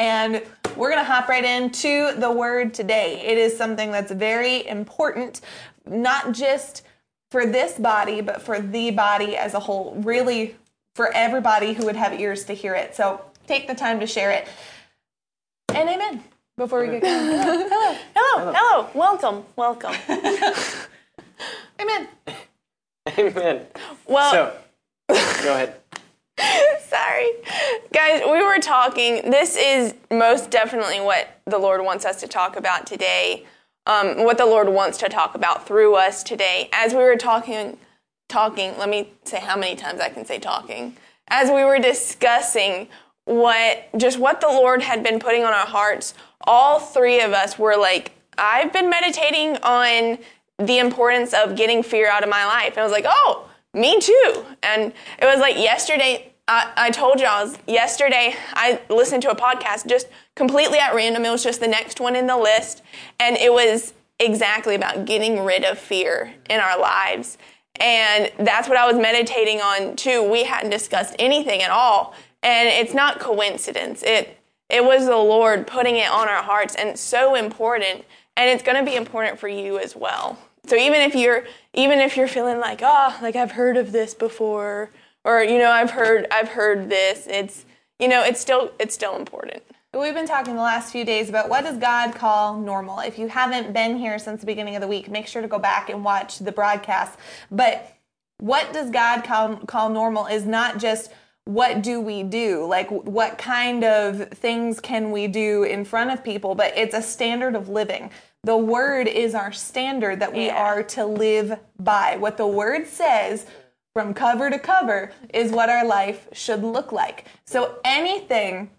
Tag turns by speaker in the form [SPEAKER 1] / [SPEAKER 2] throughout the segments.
[SPEAKER 1] And we're going to hop right into the word today. It is something that's very important, not just for this body, but for the body as a whole, really for everybody who would have ears to hear it. So take the time to share it. And amen. Before we get going.
[SPEAKER 2] Hello, hello, hello. Welcome, welcome.
[SPEAKER 1] Amen.
[SPEAKER 3] Amen.
[SPEAKER 2] Well,
[SPEAKER 3] So, go ahead.
[SPEAKER 2] sorry. Guys, we were talking. This is most definitely what the Lord wants us to talk about today. Um, what the Lord wants to talk about through us today. As we were talking, talking, let me say how many times I can say talking. As we were discussing what, just what the Lord had been putting on our hearts, all three of us were like, I've been meditating on the importance of getting fear out of my life. And I was like, oh, me too. And it was like yesterday, I, I told was, yesterday I listened to a podcast just completely at random. It was just the next one in the list. And it was exactly about getting rid of fear in our lives. And that's what I was meditating on too. We hadn't discussed anything at all. And it's not coincidence. It, it was the Lord putting it on our hearts and it's so important. And it's going to be important for you as well. So even if you're even if you're feeling like, oh, like I've heard of this before, or you know, I've heard I've heard this, it's you know, it's still it's still important.
[SPEAKER 1] We've been talking the last few days about what does God call normal. If you haven't been here since the beginning of the week, make sure to go back and watch the broadcast. But what does God call, call normal is not just what do we do, like what kind of things can we do in front of people, but it's a standard of living. The word is our standard that we
[SPEAKER 2] Yeah.
[SPEAKER 1] are to live by. What the word says from cover to cover is what our life should look like. So anything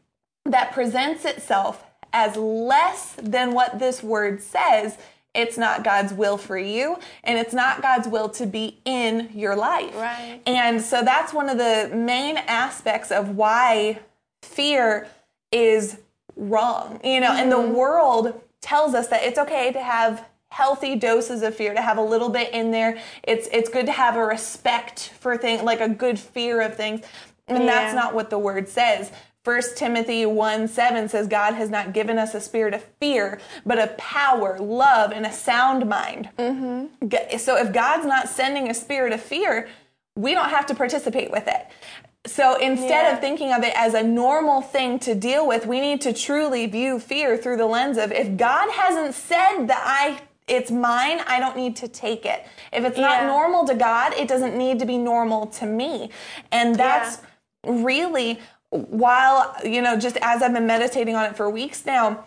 [SPEAKER 1] that presents itself as less than what this word says, it's not God's will for you, and it's not God's will to be in your life.
[SPEAKER 2] Right.
[SPEAKER 1] And so that's one of the main aspects of why fear is wrong. You know, and the mm-hmm. world tells us that it's okay to have healthy doses of fear to have a little bit in there it's it's good to have a respect for things like a good fear of things and that's not what the word says First Timothy 1 7 says, God has not given us a spirit of fear, but of power, love, and a sound mind. Mm-hmm. So if God's not sending a spirit of fear, we don't have to participate with it. So instead
[SPEAKER 2] Yeah.
[SPEAKER 1] of thinking of it as a normal thing to deal with, we need to truly view fear through the lens of if God hasn't said that I it's mine, I don't need to take it. If it's not
[SPEAKER 2] Yeah.
[SPEAKER 1] normal to God, it doesn't need to be normal to me. And that's really while you know just as i've been meditating on it for weeks now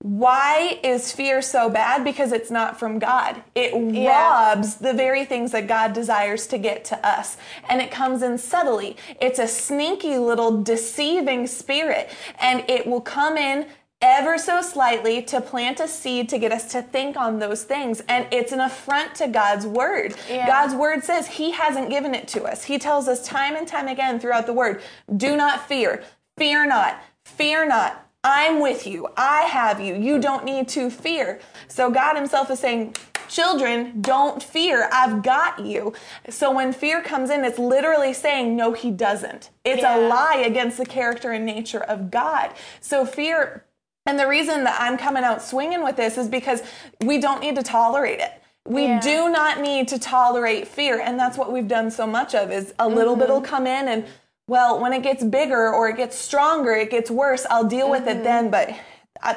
[SPEAKER 1] why is fear so bad because it's not from god it
[SPEAKER 2] Yeah.
[SPEAKER 1] robs the very things that god desires to get to us and it comes in subtly it's a sneaky little deceiving spirit and it will come in ever so slightly to plant a seed to get us to think on those things. And it's an affront to god's word.
[SPEAKER 2] Yeah.
[SPEAKER 1] god's word says he hasn't given it to us. He tells us time and time again throughout the word do not fear. Fear not. Fear not. I'm with you. I have you. You don't need to fear. So god himself is saying children don't fear. I've got you. So when fear comes in it's literally saying no he doesn't. It's a lie against the character and nature of god. So fear and the reason that I'm coming out swinging with this is because we don't need to tolerate it. We
[SPEAKER 2] Yeah.
[SPEAKER 1] do not need to tolerate fear. And that's what we've done so much of is a little bit will mm-hmm. come in and well, when it gets bigger or it gets stronger, it gets worse, I'll deal with it then. Mm-hmm. But I,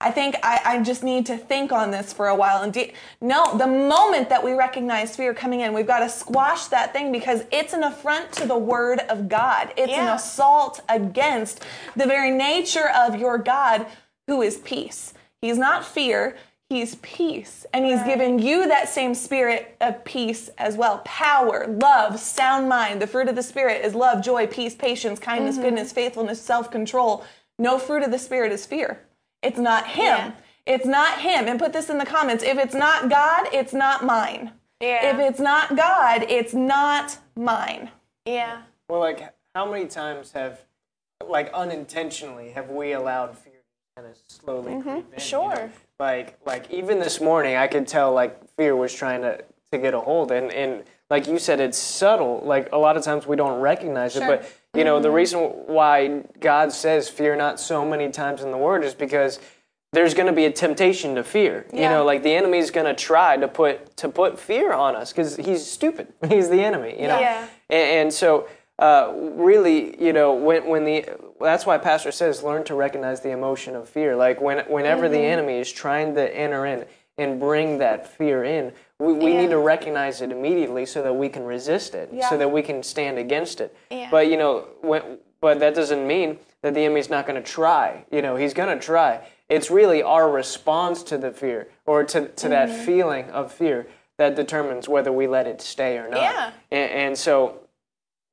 [SPEAKER 1] I think I, I just need to think on this for a while and de- no, the moment that we recognize fear coming in, we've got to squash that thing because it's an affront to the word of God. It's an assault against the very nature of your God who is peace. He's not fear, he's peace. And he's given you that same spirit of peace as well. Power, love, sound mind. The fruit of the spirit is love, joy, peace, patience, kindness, mm-hmm. goodness, faithfulness, self-control. No fruit of the spirit is fear. It's not him.
[SPEAKER 2] Yeah.
[SPEAKER 1] It's not him. And put this in the comments. If it's not God, it's not mine.
[SPEAKER 2] Yeah.
[SPEAKER 1] If it's not God, it's not mine.
[SPEAKER 2] Yeah.
[SPEAKER 3] Well, like, how many times have, like, unintentionally, have we allowed fear to kind of slowly creep in? you know?
[SPEAKER 2] Sure.
[SPEAKER 3] Like, like even this morning, I could tell like fear was trying to to get a hold, and and like you said, it's subtle. Like a lot of times we don't recognize
[SPEAKER 1] Sure.
[SPEAKER 3] it, but You know, the reason why God says fear not so many times in the word is because there's going to be a temptation to fear. You know, like the enemy's going to try to put to put fear on us because he's stupid. He's the enemy. You know,
[SPEAKER 2] Yeah.
[SPEAKER 3] and, and so uh, really, you know, when when the that's why Pastor says learn to recognize the emotion of fear. Like when whenever the
[SPEAKER 2] Mm-hmm.
[SPEAKER 3] enemy is trying to enter in and bring that fear in, we, we
[SPEAKER 2] Yeah.
[SPEAKER 3] need to recognize it immediately so that we can resist it,
[SPEAKER 1] Yeah.
[SPEAKER 3] so that we can stand against it.
[SPEAKER 2] Yeah.
[SPEAKER 3] But you know, when, but that doesn't mean that the enemy's not going to try. You know, he's going to try. It's really our response to the fear or to, to that
[SPEAKER 2] Mm-hmm.
[SPEAKER 3] feeling of fear that determines whether we let it stay or not.
[SPEAKER 2] Yeah.
[SPEAKER 3] And, and so,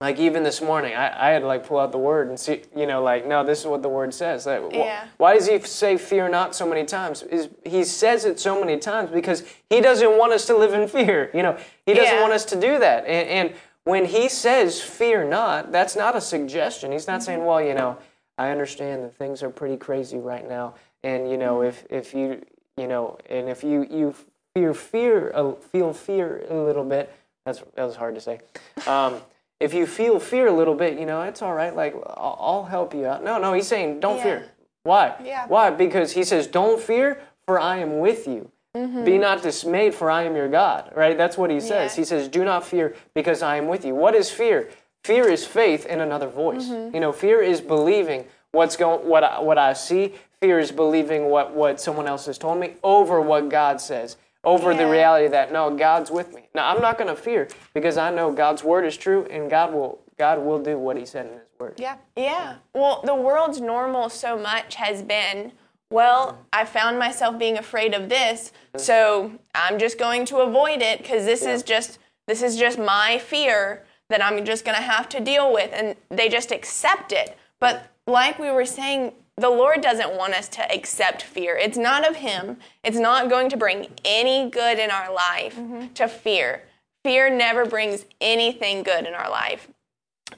[SPEAKER 3] like even this morning, I, I had to like pull out the word and see, you know, like no, this is what the word says. Like,
[SPEAKER 2] Yeah.
[SPEAKER 3] Why does he say "fear not" so many times? Is he says it so many times because he doesn't want us to live in fear. You know, he doesn't
[SPEAKER 2] Yeah.
[SPEAKER 3] want us to do that. And, and when he says "fear not," that's not a suggestion. He's not saying, "Well, you know, I understand that things are pretty crazy right now, and you know, if if you you know, and if you you fear fear uh, feel fear a little bit, that's that was hard to say." Um, if you feel fear a little bit, you know, it's all right. Like, I'll, help you out. No, no, he's saying, don't
[SPEAKER 2] Yeah.
[SPEAKER 3] fear. Why?
[SPEAKER 1] Yeah.
[SPEAKER 3] Why? Because he says, don't fear, for I am with you. Mm-hmm. Be not dismayed, for I am your God. Right? That's what he says.
[SPEAKER 2] Yeah.
[SPEAKER 3] He says, do not fear, because I am with you. What is fear? Fear is faith in another voice. Mm-hmm. You know, fear is believing what's going, what I, what I see. Fear is believing what, what someone else has told me over what God says over the
[SPEAKER 2] Yeah.
[SPEAKER 3] reality that no god's with me now i'm not going to fear because i know god's word is true and god will god will do what he said in his word
[SPEAKER 1] Yeah.
[SPEAKER 2] Yeah. Well, the world's normal so much has been, well, I found myself being afraid of this, mm-hmm. so I'm just going to avoid it because this is just this is just my fear that I'm just going to have to deal with and they just accept it. But like we were saying, the Lord doesn't want us to accept fear. It's not of him. It's not going to bring any good in our life to fear. Fear never brings anything good in our life.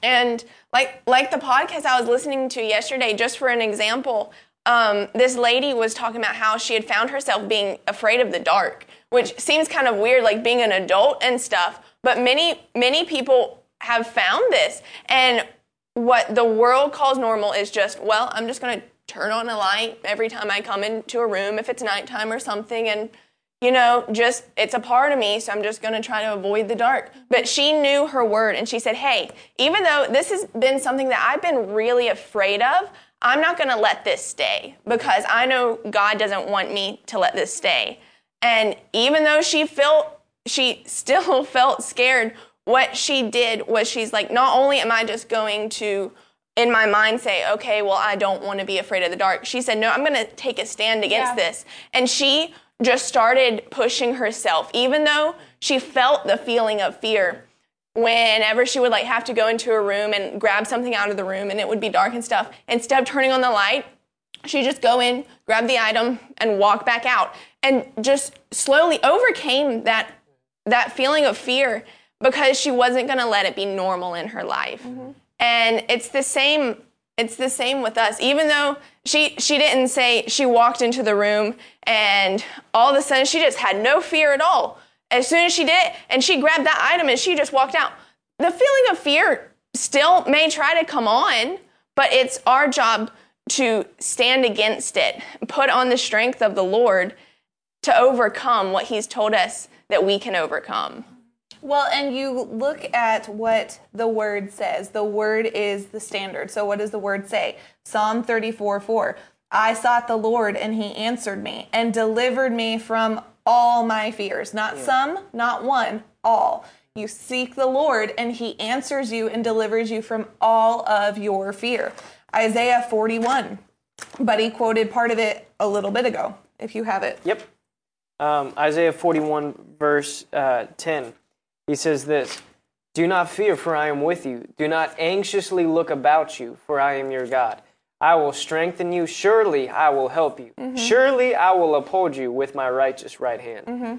[SPEAKER 2] And like like the podcast I was listening to yesterday, just for an example, um, this lady was talking about how she had found herself being afraid of the dark, which seems kind of weird, like being an adult and stuff. But many many people have found this, and what the world calls normal is just well, I'm just going to turn on a light every time I come into a room if it's nighttime or something, and you know, just it's a part of me, so I'm just going to try to avoid the dark. But she knew her word and she said, Hey, even though this has been something that I've been really afraid of, I'm not going to let this stay because I know God doesn't want me to let this stay. And even though she felt, she still felt scared, what she did was she's like, Not only am I just going to in my mind say, okay, well, I don't want to be afraid of the dark. She said, no, I'm going to take a stand against
[SPEAKER 1] Yeah.
[SPEAKER 2] this. And she just started pushing herself, even though she felt the feeling of fear. Whenever she would like have to go into a room and grab something out of the room and it would be dark and stuff, instead of turning on the light, she just go in, grab the item, and walk back out, and just slowly overcame that that feeling of fear because she wasn't going to let it be normal in her life. Mm-hmm. And it's the same it's the same with us. Even though she she didn't say she walked into the room and all of a sudden she just had no fear at all. As soon as she did it and she grabbed that item and she just walked out. The feeling of fear still may try to come on, but it's our job to stand against it, put on the strength of the Lord to overcome what he's told us that we can overcome.
[SPEAKER 1] Well, and you look at what the word says. The word is the standard. So, what does the word say? Psalm 34 4. I sought the Lord, and he answered me and delivered me from all my fears. Not some, not one, all. You seek the Lord, and he answers you and delivers you from all of your fear. Isaiah 41. But he quoted part of it a little bit ago, if you have it.
[SPEAKER 3] Yep. Um, Isaiah 41, verse uh, 10. He says this Do not fear, for I am with you. Do not anxiously look about you, for I am your God. I will strengthen you. Surely I will help you. Mm-hmm. Surely I will uphold you with my righteous right hand. Mm-hmm.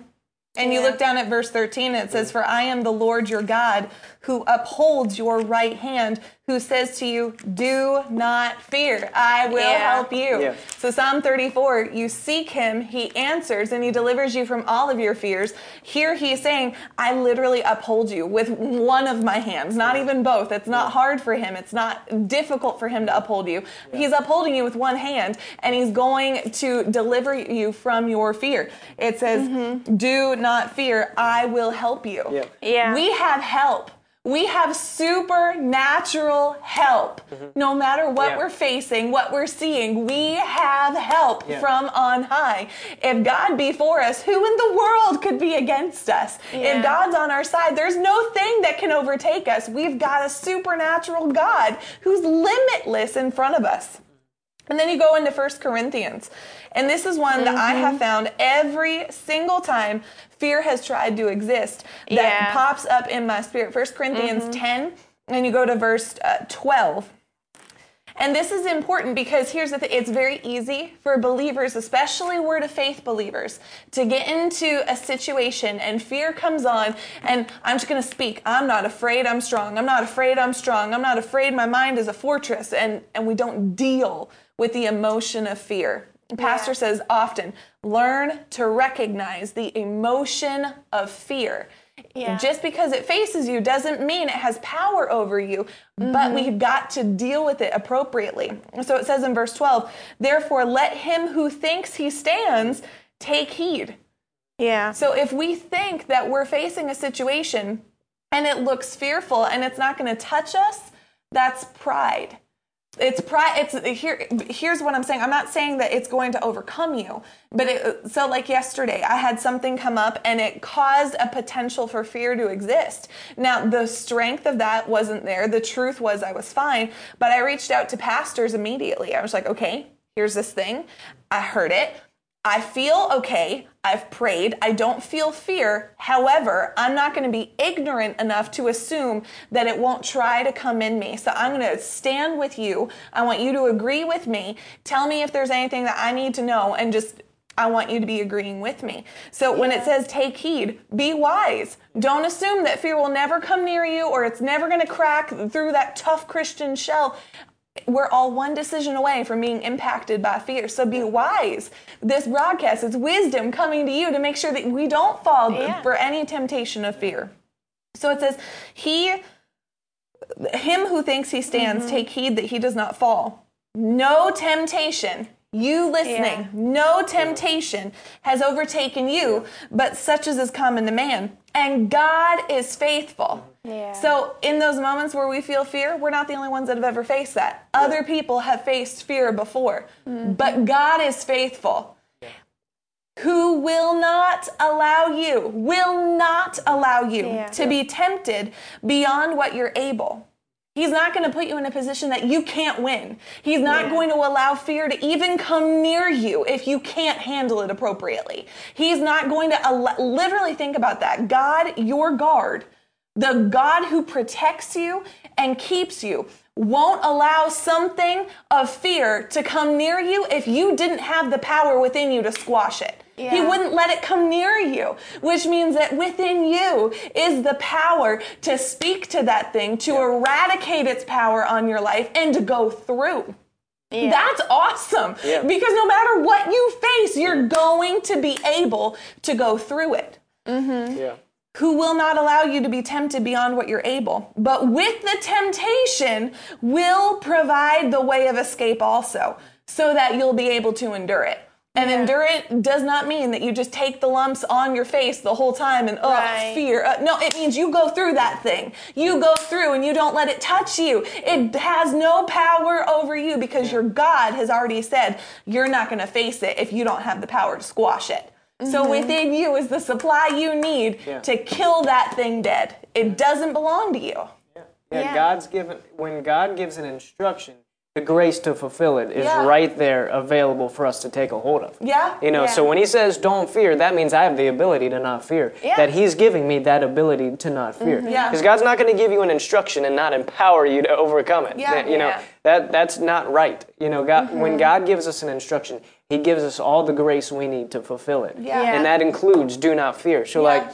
[SPEAKER 1] And you look down at verse 13, it says, For I am the Lord your God, who upholds your right hand, who says to you, Do not fear, I will
[SPEAKER 2] Yeah.
[SPEAKER 1] help you.
[SPEAKER 3] Yeah.
[SPEAKER 1] So, Psalm 34, you seek him, he answers, and he delivers you from all of your fears. Here he is saying, I literally uphold you with one of my hands, not even both. It's not hard for him, it's not difficult for him to uphold you. He's upholding you with one hand, and he's going to deliver you from your fear. It says, mm-hmm. Do not fear, I will help you.
[SPEAKER 3] Yeah.
[SPEAKER 2] Yeah.
[SPEAKER 1] We have help. We have supernatural help. No matter what
[SPEAKER 3] Yeah.
[SPEAKER 1] we're facing, what we're seeing, we have help
[SPEAKER 3] Yeah.
[SPEAKER 1] from on high. If God be for us, who in the world could be against us?
[SPEAKER 2] Yeah.
[SPEAKER 1] If God's on our side, there's no thing that can overtake us. We've got a supernatural God who's limitless in front of us. And then you go into First Corinthians. And this is one that I
[SPEAKER 2] Mm-hmm.
[SPEAKER 1] have found every single time fear has tried to exist that
[SPEAKER 2] Yeah. Mm-hmm.
[SPEAKER 1] pops up in my spirit. First Corinthians 10, and you go to verse uh, 12. And this is important because here's the thing it's very easy for believers, especially word of faith believers, to get into a situation and fear comes on. And I'm just going to speak. I'm not afraid I'm strong. I'm not afraid I'm strong. I'm not afraid my mind is a fortress. And, and we don't deal with the emotion of fear. Pastor
[SPEAKER 2] Yeah.
[SPEAKER 1] says often learn to recognize the emotion of fear.
[SPEAKER 2] Yeah.
[SPEAKER 1] Just because it faces you doesn't mean it has power over you, but mm-hmm. we've got to deal with it appropriately. So it says in verse 12, therefore let him who thinks he stands take heed.
[SPEAKER 2] Yeah.
[SPEAKER 1] So if we think that we're facing a situation and it looks fearful and it's not going to touch us, that's pride. It's pride. It's here. Here's what I'm saying. I'm not saying that it's going to overcome you, but it, so like yesterday, I had something come up and it caused a potential for fear to exist. Now the strength of that wasn't there. The truth was I was fine, but I reached out to pastors immediately. I was like, okay, here's this thing. I heard it. I feel okay. I've prayed. I don't feel fear. However, I'm not going to be ignorant enough to assume that it won't try to come in me. So I'm going to stand with you. I want you to agree with me. Tell me if there's anything that I need to know and just I want you to be agreeing with me. So when it says take heed, be wise. Don't assume that fear will never come near you or it's never going to crack through that tough Christian shell we're all one decision away from being impacted by fear. So be wise. This broadcast is wisdom coming to you to make sure that we don't fall
[SPEAKER 2] Yeah.
[SPEAKER 1] for any temptation of fear. So it says, He him who thinks he stands,
[SPEAKER 2] Mm-hmm.
[SPEAKER 1] take heed that he does not fall. No temptation, you listening,
[SPEAKER 2] Yeah.
[SPEAKER 1] no temptation has overtaken you, but such as is common to man. And God is faithful.
[SPEAKER 2] Yeah.
[SPEAKER 1] So, in those moments where we feel fear, we're not the only ones that have ever faced that. Other people have faced fear before,
[SPEAKER 2] Mm-hmm.
[SPEAKER 1] but God is faithful. Who will not allow you, will not allow you
[SPEAKER 2] Yeah.
[SPEAKER 1] to be tempted beyond what you're able. He's not going to put you in a position that you can't win. He's not
[SPEAKER 2] Yeah.
[SPEAKER 1] going to allow fear to even come near you if you can't handle it appropriately. He's not going to allow, literally think about that. God, your guard, the God who protects you and keeps you, won't allow something of fear to come near you if you didn't have the power within you to squash it. He wouldn't let it come near you, which means that within you is the power to speak to that thing, to eradicate its power on your life, and to go through.
[SPEAKER 2] Yeah.
[SPEAKER 1] That's awesome
[SPEAKER 3] Yeah.
[SPEAKER 1] because no matter what you face, you're going to be able to go through it mm-hmm.
[SPEAKER 3] Yeah.
[SPEAKER 1] who will not allow you to be tempted beyond what you're able, but with the temptation will provide the way of escape also, so that you'll be able to endure it. And
[SPEAKER 2] Yeah.
[SPEAKER 1] endure it does not mean that you just take the lumps on your face the whole time and oh
[SPEAKER 2] Right.
[SPEAKER 1] fear. Uh, no, it means you go through that thing. You go through and you don't let it touch you. It has no power over you because your God has already said you're not going to face it if you don't have the power to squash it. So within you is the supply you need
[SPEAKER 3] Yeah.
[SPEAKER 1] to kill that thing dead. It doesn't belong to you.
[SPEAKER 3] Yeah. yeah,
[SPEAKER 2] Yeah.
[SPEAKER 3] God's given when God gives an instruction, the grace to fulfill it is
[SPEAKER 1] Yeah.
[SPEAKER 3] right there available for us to take a hold of.
[SPEAKER 1] Yeah?
[SPEAKER 3] You know, so when he says don't fear, that means I have the ability to not fear.
[SPEAKER 2] Yeah.
[SPEAKER 3] That he's giving me that ability to not fear.
[SPEAKER 1] Mm-hmm. Yeah.
[SPEAKER 3] Because God's not going to give you an instruction and not empower you to overcome it.
[SPEAKER 1] Yeah.
[SPEAKER 3] That- you know,
[SPEAKER 2] Yeah.
[SPEAKER 3] that that's not right. You know, God when
[SPEAKER 1] Mm-hmm.
[SPEAKER 3] God gives us an instruction, he gives us all the grace we need to fulfill it.
[SPEAKER 1] Yeah.
[SPEAKER 2] Yeah.
[SPEAKER 3] And that includes do not fear. So
[SPEAKER 1] Yeah.
[SPEAKER 3] like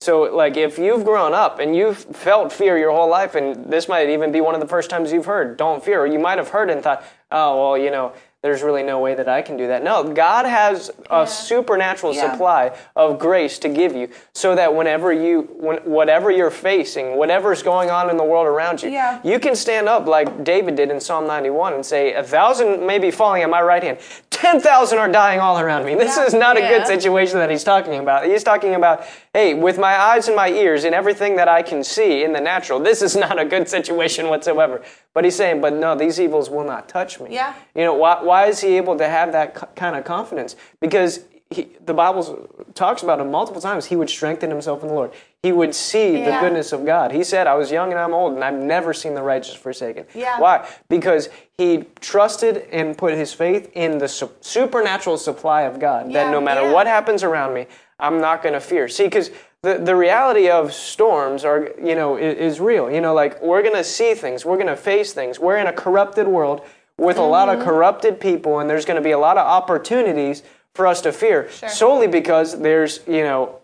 [SPEAKER 3] So, like, if you've grown up and you've felt fear your whole life, and this might even be one of the first times you've heard, don't fear, or you might have heard and thought, oh, well, you know, there's really no way that I can do that. No, God has a supernatural
[SPEAKER 1] Yeah.
[SPEAKER 3] supply of grace to give you so that whenever you, when, whatever you're facing, whatever's going on in the world around you,
[SPEAKER 1] Yeah.
[SPEAKER 3] you can stand up like David did in Psalm 91 and say, A thousand may be falling at my right hand, 10,000 are dying all around me. This
[SPEAKER 1] Yeah.
[SPEAKER 3] is not a good situation that he's talking about. He's talking about, hey, with my eyes and my ears and everything that I can see in the natural, this is not a good situation whatsoever. But he's saying, but no, these evils will not touch me.
[SPEAKER 1] Yeah.
[SPEAKER 3] You know, why, why is he able to have that kind of confidence? Because he, the Bible talks about him multiple times. He would strengthen himself in the Lord. He would see the goodness of God. He said, I was young and I'm old, and I've never seen the righteous forsaken.
[SPEAKER 1] Yeah.
[SPEAKER 3] Why? Because he trusted and put his faith in the su- supernatural supply of God.
[SPEAKER 1] Yeah,
[SPEAKER 3] that no matter
[SPEAKER 1] yeah.
[SPEAKER 3] what happens around me, I'm not going to fear. See, because the, the reality of storms are, you know, is, is real. You know, like we're going to see things, we're going to face things. We're in a corrupted world with a lot
[SPEAKER 1] Mm-hmm.
[SPEAKER 3] of corrupted people, and there's going to be a lot of opportunities for us to fear solely because there's, you know,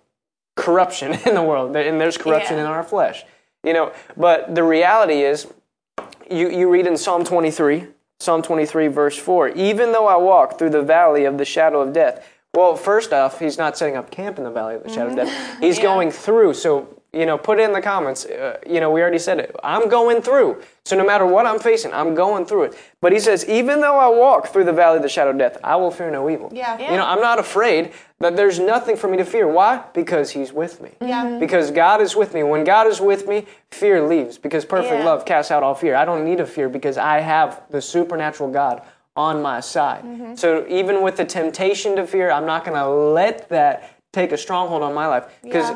[SPEAKER 3] corruption in the world, and there's corruption
[SPEAKER 2] Yeah.
[SPEAKER 3] in our flesh. You know, but the reality is, you, you read in Psalm 23, Psalm 23, verse 4, even though I walk through the valley of the shadow of death. Well, first off, he's not setting up camp in the valley of the shadow of death. He's going through. So, you know, put it in the comments. Uh, you know, we already said it. I'm going through. So no matter what I'm facing, I'm going through it. But he says, even though I walk through the valley of the shadow of death, I will fear no evil.
[SPEAKER 1] Yeah.
[SPEAKER 3] You know, I'm not afraid that there's nothing for me to fear. Why? Because he's with me.
[SPEAKER 1] Yeah.
[SPEAKER 3] Because God is with me. When God is with me, fear leaves. Because perfect
[SPEAKER 2] Yeah.
[SPEAKER 3] love casts out all fear. I don't need to fear because I have the supernatural God on my side.
[SPEAKER 1] Mm-hmm.
[SPEAKER 3] So even with the temptation to fear, I'm not going to let that take a stronghold on my life. Because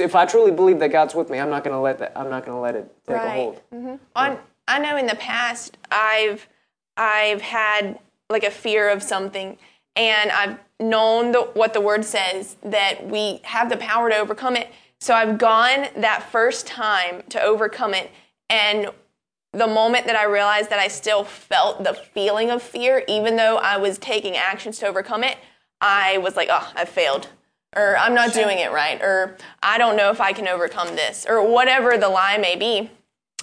[SPEAKER 1] Yeah.
[SPEAKER 3] if I truly believe that God's with me, I'm not going to let that. I'm not going to let it take a
[SPEAKER 2] Right.
[SPEAKER 3] hold.
[SPEAKER 2] On, I know in the past I've I've had like a fear of something, and I've known the, what the word says that we have the power to overcome it. So I've gone that first time to overcome it, and the moment that I realized that I still felt the feeling of fear, even though I was taking actions to overcome it, I was like, oh, I failed. Or I'm not doing it right. Or I don't know if I can overcome this. Or whatever the lie may be.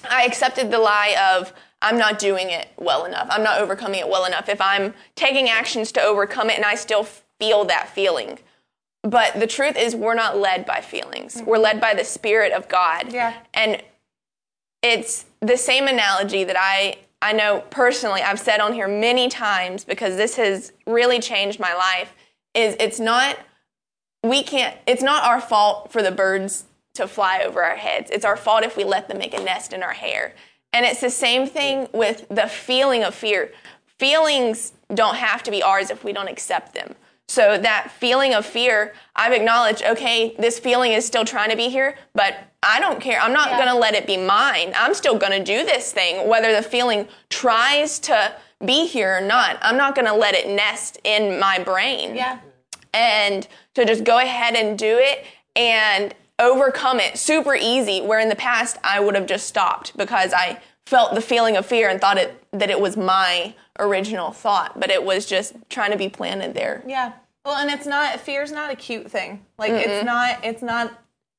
[SPEAKER 2] I accepted the lie of I'm not doing it well enough. I'm not overcoming it well enough. If I'm taking actions to overcome it and I still feel that feeling. But the truth is, we're not led by feelings. Mm-hmm. We're led by the Spirit of God.
[SPEAKER 1] Yeah.
[SPEAKER 2] And it's the same analogy that I I know personally I've said on here many times because this has really changed my life is it's not we can't it's not our fault for the birds to fly over our heads. It's our fault if we let them make a nest in our hair. And it's the same thing with the feeling of fear. Feelings don't have to be ours if we don't accept them. So that feeling of fear, I've acknowledged, okay, this feeling is still trying to be here, but I don't care. I'm not
[SPEAKER 1] Yeah.
[SPEAKER 2] going to let it be mine. I'm still going to do this thing, whether the feeling tries to be here or not. I'm not going to let it nest in my brain
[SPEAKER 1] Yeah.
[SPEAKER 2] and to just go ahead and do it and overcome it super easy where in the past I would have just stopped because I felt the feeling of fear and thought it that it was my original thought but it was just trying to be planted there
[SPEAKER 1] Yeah. Well, and it's not fear's not a cute thing. Like it's not it's not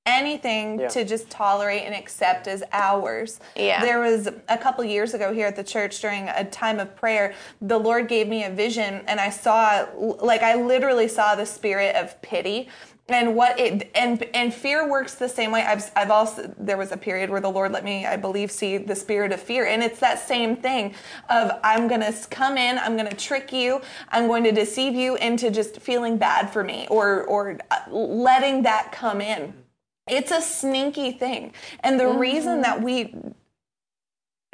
[SPEAKER 1] anything
[SPEAKER 3] Yeah.
[SPEAKER 1] to just tolerate and accept as ours.
[SPEAKER 2] Yeah.
[SPEAKER 1] There was a couple years ago here at the church during a time of prayer, the Lord gave me a vision and I saw like I literally saw the spirit of pity and what it and and fear works the same way i've i've also there was a period where the lord let me i believe see the spirit of fear and it's that same thing of i'm going to come in i'm going to trick you i'm going to deceive you into just feeling bad for me or or uh, letting that come in it's a sneaky thing and the reason mm-hmm. that we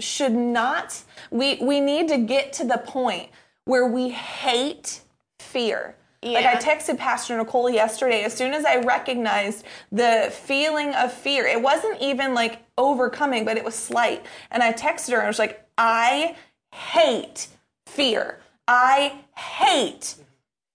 [SPEAKER 1] should not we we need to get to the point where we hate fear like I texted Pastor Nicole yesterday as soon as I recognized the feeling of fear. It wasn't even like overcoming, but it was slight. And I texted her and I was like, I hate fear. I hate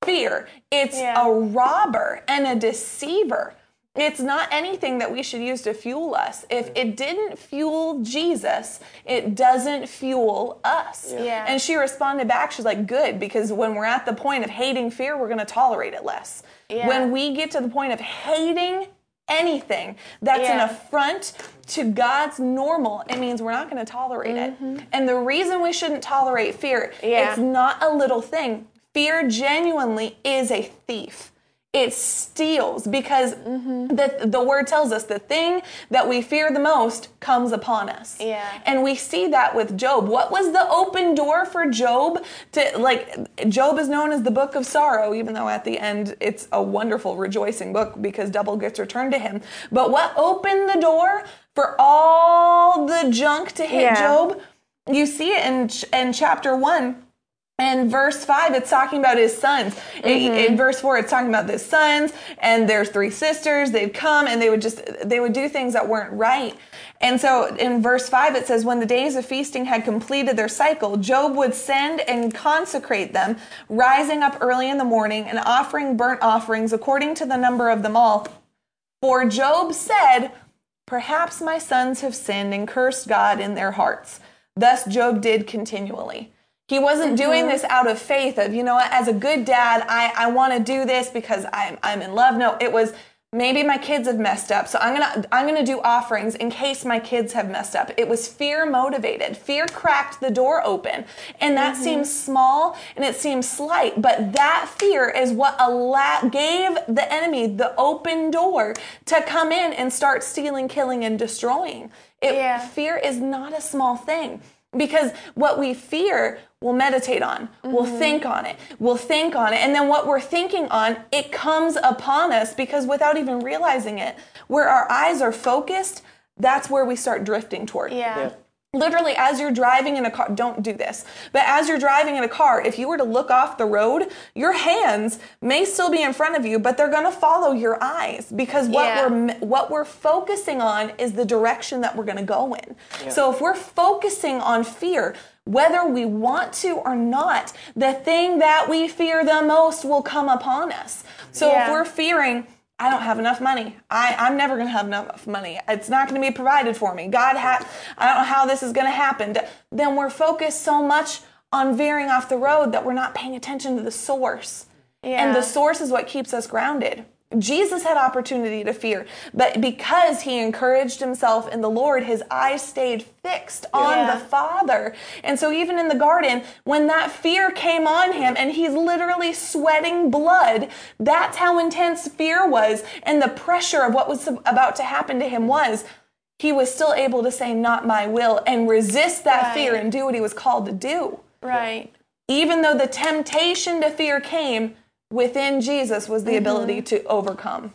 [SPEAKER 1] fear. It's
[SPEAKER 2] Yeah.
[SPEAKER 1] a robber and a deceiver. It's not anything that we should use to fuel us. If it didn't fuel Jesus, it doesn't fuel us.
[SPEAKER 2] Yeah.
[SPEAKER 1] And she responded back, she's like, good, because when we're at the point of hating fear, we're going to tolerate it less.
[SPEAKER 2] Yeah.
[SPEAKER 1] When we get to the point of hating anything that's an affront to God's normal, it means we're not going to tolerate it. Mm-hmm. And the reason we shouldn't tolerate fear,
[SPEAKER 2] Yeah.
[SPEAKER 1] it's not a little thing. Fear genuinely is a thief. It steals because the, the word tells us the thing that we fear the most comes upon us.
[SPEAKER 2] Yeah.
[SPEAKER 1] And we see that with Job. What was the open door for Job to like Job is known as the book of sorrow even though at the end it's a wonderful rejoicing book because double gets returned to him. But what opened the door for all the junk to hit
[SPEAKER 2] Yeah.
[SPEAKER 1] Job? You see it in in chapter 1 and verse 5, it's talking about his sons. In- mm-hmm. In verse 4, it's talking about his sons, and there's three sisters. They'd come and they would just, they would do things that weren't right. And so in verse 5, it says, When the days of feasting had completed their cycle, Job would send and consecrate them, rising up early in the morning and offering burnt offerings according to the number of them all. For Job said, Perhaps my sons have sinned and cursed God in their hearts. Thus Job did continually. He wasn't doing mm-hmm. this out of faith of, you know what, as a good dad, I, I want to do this because I'm, I'm in love. No, it was maybe my kids have messed up. So I'm going to I'm going to do offerings in case my kids have messed up. It was fear motivated. Fear cracked the door open. And that mm-hmm. seems small and it seems slight, but that fear is what alla- gave the enemy the open door to come in and start stealing, killing and destroying. It,
[SPEAKER 2] Yeah.
[SPEAKER 1] Fear is not a small thing because what we fear we'll meditate on we'll mm-hmm. think on it we'll think on it and then what we're thinking on it comes upon us because without even realizing it where our eyes are focused that's where we start drifting toward
[SPEAKER 2] Yeah.
[SPEAKER 3] Yeah.
[SPEAKER 1] literally as you're driving in a car don't do this but as you're driving in a car if you were to look off the road your hands may still be in front of you but they're going to follow your eyes because what
[SPEAKER 2] Yeah.
[SPEAKER 1] we're what we're focusing on is the direction that we're going to go in so if we're focusing on fear whether we want to or not the thing that we fear the most will come upon us so if we're fearing I don't have enough money. I, I'm never going to have enough money. It's not going to be provided for me. God, ha- I don't know how this is going to happen. Then we're focused so much on veering off the road that we're not paying attention to the source. And the source is what keeps us grounded. Jesus had opportunity to fear, but because he encouraged himself in the Lord, his eyes stayed fixed on
[SPEAKER 2] Yeah.
[SPEAKER 1] the Father. And so, even in the garden, when that fear came on him and he's literally sweating blood, that's how intense fear was. And the pressure of what was about to happen to him was. He was still able to say, Not my will, and resist that
[SPEAKER 2] Right.
[SPEAKER 1] fear and do what he was called to do
[SPEAKER 2] Right.
[SPEAKER 1] even though the temptation to fear came within Jesus was the ability mm-hmm. to overcome.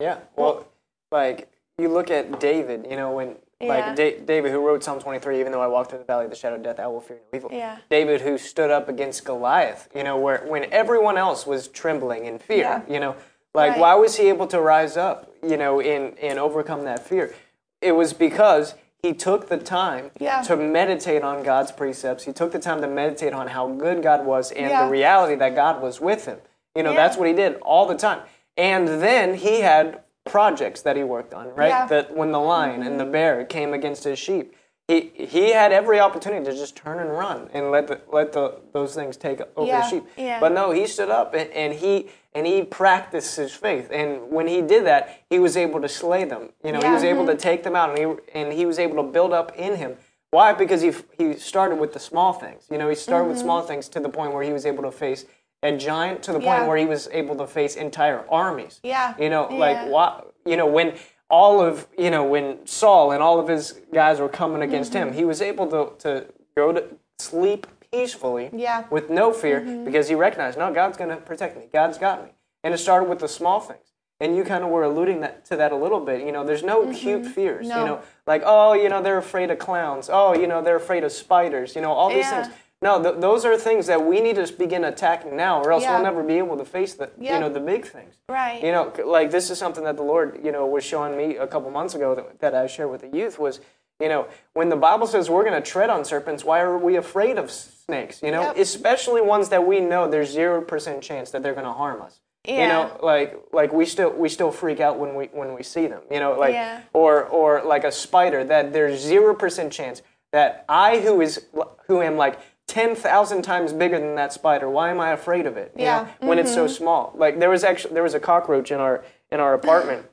[SPEAKER 3] Yeah. Well, like you look at David, you know, when
[SPEAKER 2] Yeah.
[SPEAKER 3] like da- David who wrote Psalm 23, even though I walk through the valley of the shadow of death, I will fear no evil.
[SPEAKER 2] Yeah.
[SPEAKER 3] David who stood up against Goliath, you know, where when everyone else was trembling in fear,
[SPEAKER 1] Yeah.
[SPEAKER 3] you know, like
[SPEAKER 2] Right.
[SPEAKER 3] why was he able to rise up, you know, and and overcome that fear? It was because he took the time
[SPEAKER 1] Yeah.
[SPEAKER 3] to meditate on God's precepts. He took the time to meditate on how good God was and
[SPEAKER 1] Yeah.
[SPEAKER 3] the reality that God was with him. You know,
[SPEAKER 2] Yeah.
[SPEAKER 3] that's what he did all the time. And then he had projects that he worked on, right? That when the lion and the mm-hmm. bear came against his sheep, he he had every opportunity to just turn and run and let the, let the those things take over
[SPEAKER 1] Yeah.
[SPEAKER 3] the sheep.
[SPEAKER 2] Yeah.
[SPEAKER 3] But no, he stood up and, and he and he practiced his faith. And when he did that, he was able to slay them. You know, he
[SPEAKER 1] Yeah.
[SPEAKER 3] was able to mm-hmm. take them out, and he and he was able to build up in him. Why? Because he he started with the small things. You know, he started with mm-hmm. small things to the point where he was able to face a giant to the point where he was able to face entire armies.
[SPEAKER 1] Yeah.
[SPEAKER 3] You know, like what you know when all of you know when Saul and all of his guys were coming against
[SPEAKER 1] Mm-hmm.
[SPEAKER 3] him, he was able to to go to sleep peacefully
[SPEAKER 1] Yeah.
[SPEAKER 3] with no fear
[SPEAKER 1] Mm-hmm.
[SPEAKER 3] because he recognized, no, God's going to protect me. God's got me. And it started with the small things. And you kind of were alluding that, to that a little bit. You know, there's no cute fears.
[SPEAKER 1] Mm-hmm. No.
[SPEAKER 3] You know, like, oh, you know, they're afraid of clowns. Oh, you know, they're afraid of spiders. You know, all these
[SPEAKER 2] Yeah.
[SPEAKER 3] things. No, th- those are things that we need to begin attacking now, or else
[SPEAKER 1] Yeah.
[SPEAKER 3] we'll never be able to face the,
[SPEAKER 1] Yeah.
[SPEAKER 3] you know, the big things.
[SPEAKER 2] Right.
[SPEAKER 3] You know, like this is something that the Lord, you know, was showing me a couple months ago that, that I shared with the youth was, you know, when the Bible says we're going to tread on serpents, why are we afraid of snakes? You know,
[SPEAKER 1] Yep.
[SPEAKER 3] especially ones that we know there's zero percent chance that they're going to harm us.
[SPEAKER 2] Yeah.
[SPEAKER 3] You know, like like we still we still freak out when we when we see them. You know, like
[SPEAKER 2] Yeah.
[SPEAKER 3] or or like a spider that there's zero percent chance that I who is who am like. 10,000 times bigger than that spider. Why am I afraid of it?
[SPEAKER 1] Yeah.
[SPEAKER 3] know, When it's so mm-hmm. small. Like there was actually there was a cockroach in our in our apartment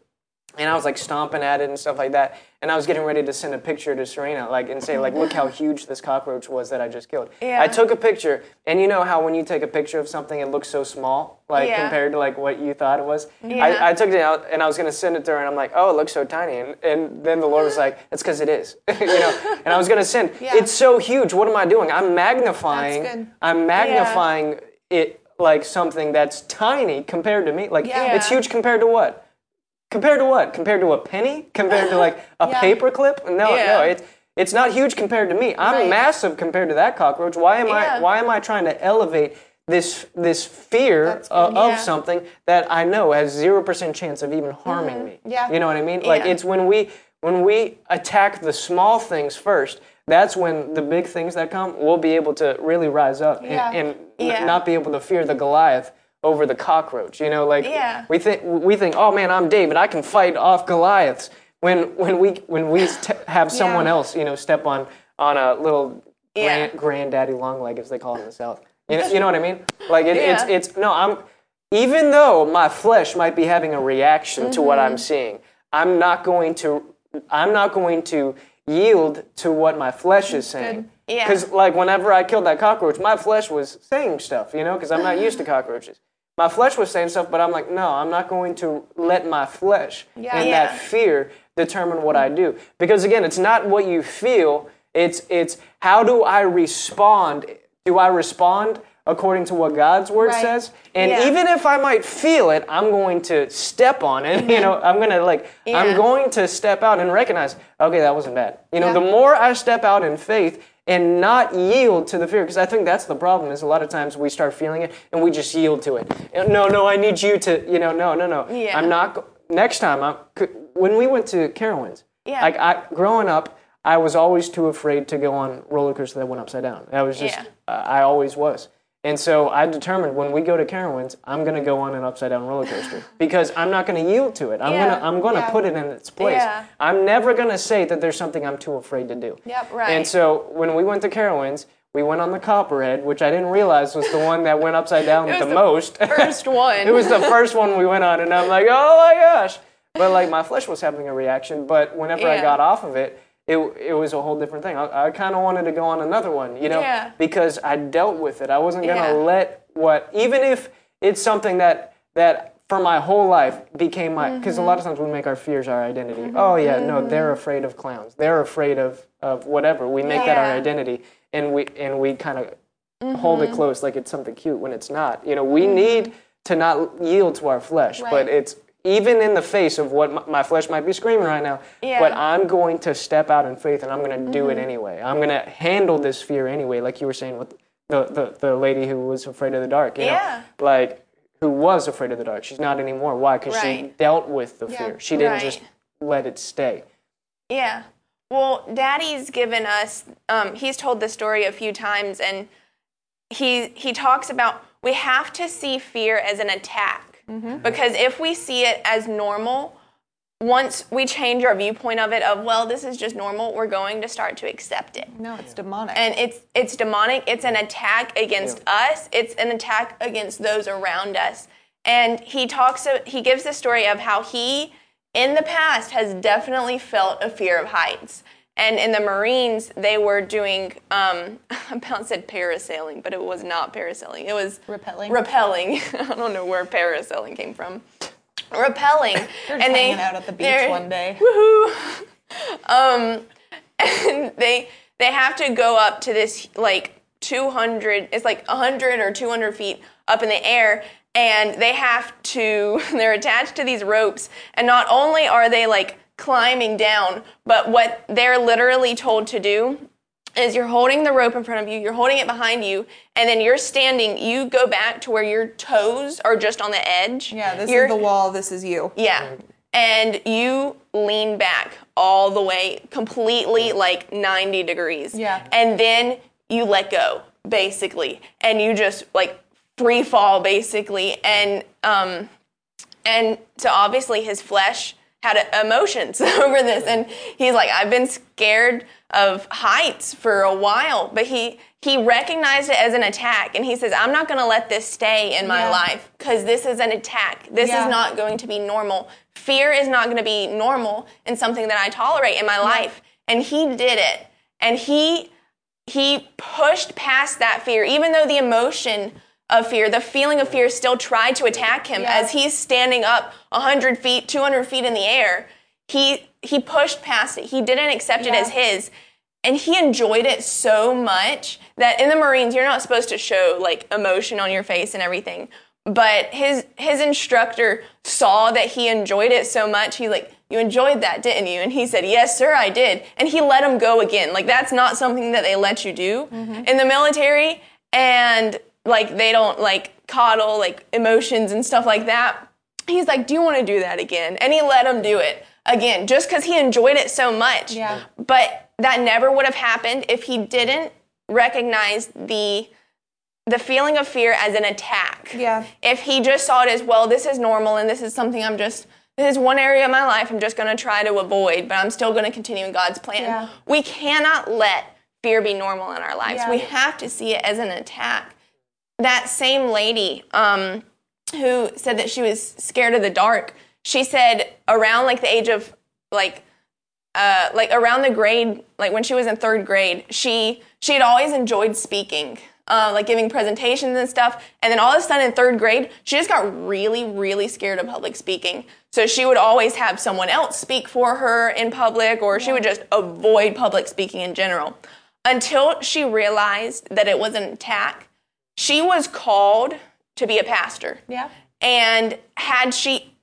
[SPEAKER 3] and I was like stomping at it and stuff like that. And I was getting ready to send a picture to Serena, like and say, like, look how huge this cockroach was that I just killed.
[SPEAKER 2] Yeah.
[SPEAKER 3] I took a picture, and you know how when you take a picture of something, it looks so small, like
[SPEAKER 2] Yeah.
[SPEAKER 3] compared to like what you thought it was.
[SPEAKER 2] Yeah.
[SPEAKER 3] I, I took it out, and I was gonna send it to her, and I'm like, oh, it looks so tiny, and, and then the Lord was like, it's because it is, you know. And I was gonna send.
[SPEAKER 1] Yeah.
[SPEAKER 3] It's so huge. What am I doing? I'm magnifying. I'm magnifying it like something that's tiny compared to me. Like it's huge compared to what? Compared to what? Compared to a penny? Compared to like a
[SPEAKER 1] Yeah.
[SPEAKER 3] paper clip? No,
[SPEAKER 2] Yeah.
[SPEAKER 3] no, it's it's not huge compared to me. I'm
[SPEAKER 1] Right.
[SPEAKER 3] massive compared to that cockroach. Why am
[SPEAKER 2] Yeah.
[SPEAKER 3] I why am I trying to elevate this this fear uh,
[SPEAKER 1] good.
[SPEAKER 3] of
[SPEAKER 2] Yeah.
[SPEAKER 3] something that I know has 0% chance of even harming me?
[SPEAKER 1] Mm-hmm. Yeah.
[SPEAKER 3] You know what I mean? Like
[SPEAKER 2] Yeah.
[SPEAKER 3] it's when we when we attack the small things first, that's when the big things that come we'll be able to really rise up and,
[SPEAKER 1] Yeah.
[SPEAKER 3] and n-
[SPEAKER 2] Yeah.
[SPEAKER 3] not be able to fear the Goliath over the cockroach. You know, like
[SPEAKER 2] Yeah.
[SPEAKER 3] we think we think, oh man, I'm David, I can fight off Goliaths. When when we when we have someone
[SPEAKER 1] Yeah.
[SPEAKER 3] else, you know, step on on a little
[SPEAKER 2] Yeah.
[SPEAKER 3] grand, granddaddy long leg, as they call it in the South. You know, you know what I mean? Like it, it's
[SPEAKER 2] Yeah.
[SPEAKER 3] it's no, I'm even though my flesh might be having a reaction to what I'm mm-hmm. seeing, I'm not going to I'm not going to yield to what my flesh is saying.
[SPEAKER 2] Yeah.
[SPEAKER 3] Because like whenever I killed that cockroach, my flesh was saying stuff, you know, because I'm not used to cockroaches. My flesh was saying stuff, but I'm like, no, I'm not going to let my flesh
[SPEAKER 1] Yeah.
[SPEAKER 3] and
[SPEAKER 2] Yeah.
[SPEAKER 3] that fear determine what I do. Because again, it's not what you feel, it's it's how do I respond? Do I respond according to what God's word
[SPEAKER 1] Right.
[SPEAKER 3] says? And
[SPEAKER 2] Yeah.
[SPEAKER 3] even if I might feel it, I'm going to step on it. You know, I'm gonna like
[SPEAKER 2] Yeah.
[SPEAKER 3] I'm going to step out and recognize, okay, that wasn't bad. You know, the more I step out in faith and not yield to the fear, because I think that's the problem. Is a lot of times we start feeling it and we just yield to it. And, no, no, I need you to. You know, no, no, no.
[SPEAKER 2] Yeah.
[SPEAKER 3] I'm not. go- Next time, I'm, when we went to Carowinds,
[SPEAKER 2] Yeah.
[SPEAKER 3] like I growing up, I was always too afraid to go on roller coasters that went upside down. That was just
[SPEAKER 2] Yeah.
[SPEAKER 3] uh, I always was. And so I determined when we go to Carowinds, I'm going to go on an upside down roller coaster because I'm not going to yield to it. I'm
[SPEAKER 2] Yeah.
[SPEAKER 3] going to I'm going to
[SPEAKER 1] Yeah.
[SPEAKER 3] put it in its place.
[SPEAKER 2] Yeah.
[SPEAKER 3] I'm never going to say that there's something I'm too afraid to do.
[SPEAKER 1] Yep.
[SPEAKER 2] Right.
[SPEAKER 3] And so when we went to Carowinds, we went on the Copperhead, which I didn't realize was the one that went upside down the,
[SPEAKER 2] the
[SPEAKER 3] most.
[SPEAKER 2] First one.
[SPEAKER 3] it was the first one we went on, and I'm like, oh my gosh. But like my flesh was having a reaction. But whenever I got off of it, it, it was a whole different thing. I, I kind of wanted to go on another one, you know,
[SPEAKER 2] Yeah.
[SPEAKER 3] because I dealt with it. I wasn't gonna
[SPEAKER 2] Yeah.
[SPEAKER 3] let what, even if it's something that that for my whole life became my, because
[SPEAKER 2] Mm-hmm.
[SPEAKER 3] a lot of times we make our fears our identity. Oh yeah, no, they're afraid of clowns. They're afraid of of whatever. We make that our identity, and we and we kind of
[SPEAKER 2] Mm-hmm.
[SPEAKER 3] hold it close like it's something cute when it's not. You know, we need to not yield to our flesh, but it's even in the face of what my, flesh might be screaming right now.
[SPEAKER 2] Yeah.
[SPEAKER 3] But I'm going to step out in faith and I'm going to do
[SPEAKER 2] Mm-hmm.
[SPEAKER 3] it anyway. I'm going to handle this fear anyway, like you were saying with the, the, the lady who was afraid of the dark. You
[SPEAKER 2] Yeah.
[SPEAKER 3] Know? Like, who was afraid of the dark. She's not anymore. Why? Because she dealt with the
[SPEAKER 1] Yeah.
[SPEAKER 3] fear. She didn't
[SPEAKER 2] Right.
[SPEAKER 3] just let it stay.
[SPEAKER 2] Yeah. Well, Daddy's given us. Um, he's told this story a few times, and he he talks about we have to see fear as an attack Mm-hmm. because if we see it as normal, once we change our viewpoint of it, of well, this is just normal, we're going to start to accept it.
[SPEAKER 1] No, it's demonic.
[SPEAKER 2] And it's it's demonic. It's an attack against us. It's an attack against those around us. And he talks. He gives the story of how he, in the past, has definitely felt a fear of heights. And in the Marines, they were doing. Um, I about said parasailing, but it was not parasailing. It was
[SPEAKER 1] Rappelling?
[SPEAKER 2] Rappelling. I don't know where parasailing came from. Rappelling.
[SPEAKER 1] They're
[SPEAKER 2] and they
[SPEAKER 1] hanging out at the beach one day.
[SPEAKER 2] Woohoo! Um, and they they have to go up to this like 200. It's like 100 or 200 feet up in the air, and they have to. They're attached to these ropes, and not only are they like climbing down, but what they're literally told to do is you're holding the rope in front of you, you're holding it behind you, and then you're standing. You go back to where your toes are just on the edge.
[SPEAKER 1] Yeah, this
[SPEAKER 2] You're-
[SPEAKER 1] is the wall. This is you.
[SPEAKER 2] yeah. And you lean back all the way, completely like 90 degrees.
[SPEAKER 1] Yeah.
[SPEAKER 2] And then you let go, basically. And you just like free fall, basically. And, um, and so obviously his flesh had emotions over this, and he's like, I've been scared of heights for a while, but he he recognized it as an attack, and he says, I'm not going to let this stay in my
[SPEAKER 1] Yeah.
[SPEAKER 2] life because this is an attack. This
[SPEAKER 1] Yeah.
[SPEAKER 2] is not going to be normal. Fear is not going to be normal and something that I tolerate in my life. And he did it, and he he pushed past that fear, even though the emotion of fear, the feeling of fear still tried to attack him
[SPEAKER 1] Yeah.
[SPEAKER 2] as he's standing up 100 feet, 200 feet in the air. He, he pushed past it. He didn't accept it as his. And he enjoyed it so much that in the Marines, you're not supposed to show like emotion on your face and everything. But his his instructor saw that he enjoyed it so much. He like, you enjoyed that, didn't you? And he said, yes, sir, I did. And he let him go again. Like that's not something that they let you do mm-hmm. in the military. And like they don't like coddle like emotions and stuff like that. He's like, do you want to do that again? And he let him do it again, just because he enjoyed it so much.
[SPEAKER 1] Yeah.
[SPEAKER 2] But that never would have happened if he didn't recognize the the feeling of fear as an attack.
[SPEAKER 1] Yeah.
[SPEAKER 2] If he just saw it as, well, this is normal and this is something I'm just this is one area of my life I'm just going to try to avoid, but I'm still going to continue in God's plan.
[SPEAKER 1] Yeah.
[SPEAKER 2] We cannot let fear be normal in our lives.
[SPEAKER 1] Yeah.
[SPEAKER 2] We have to see it as an attack. That same lady um, who said that she was scared of the dark, she said around like the age of like uh, like around the grade, like when she was in third grade, she she had always enjoyed speaking, uh, like giving presentations and stuff. And then all of a sudden in third grade, she just got really, really scared of public speaking. So she would always have someone else speak for her in public, or she would just avoid public speaking in general. Until she realized that it was an attack, she was called to be a pastor.
[SPEAKER 1] Yeah.
[SPEAKER 2] And had she,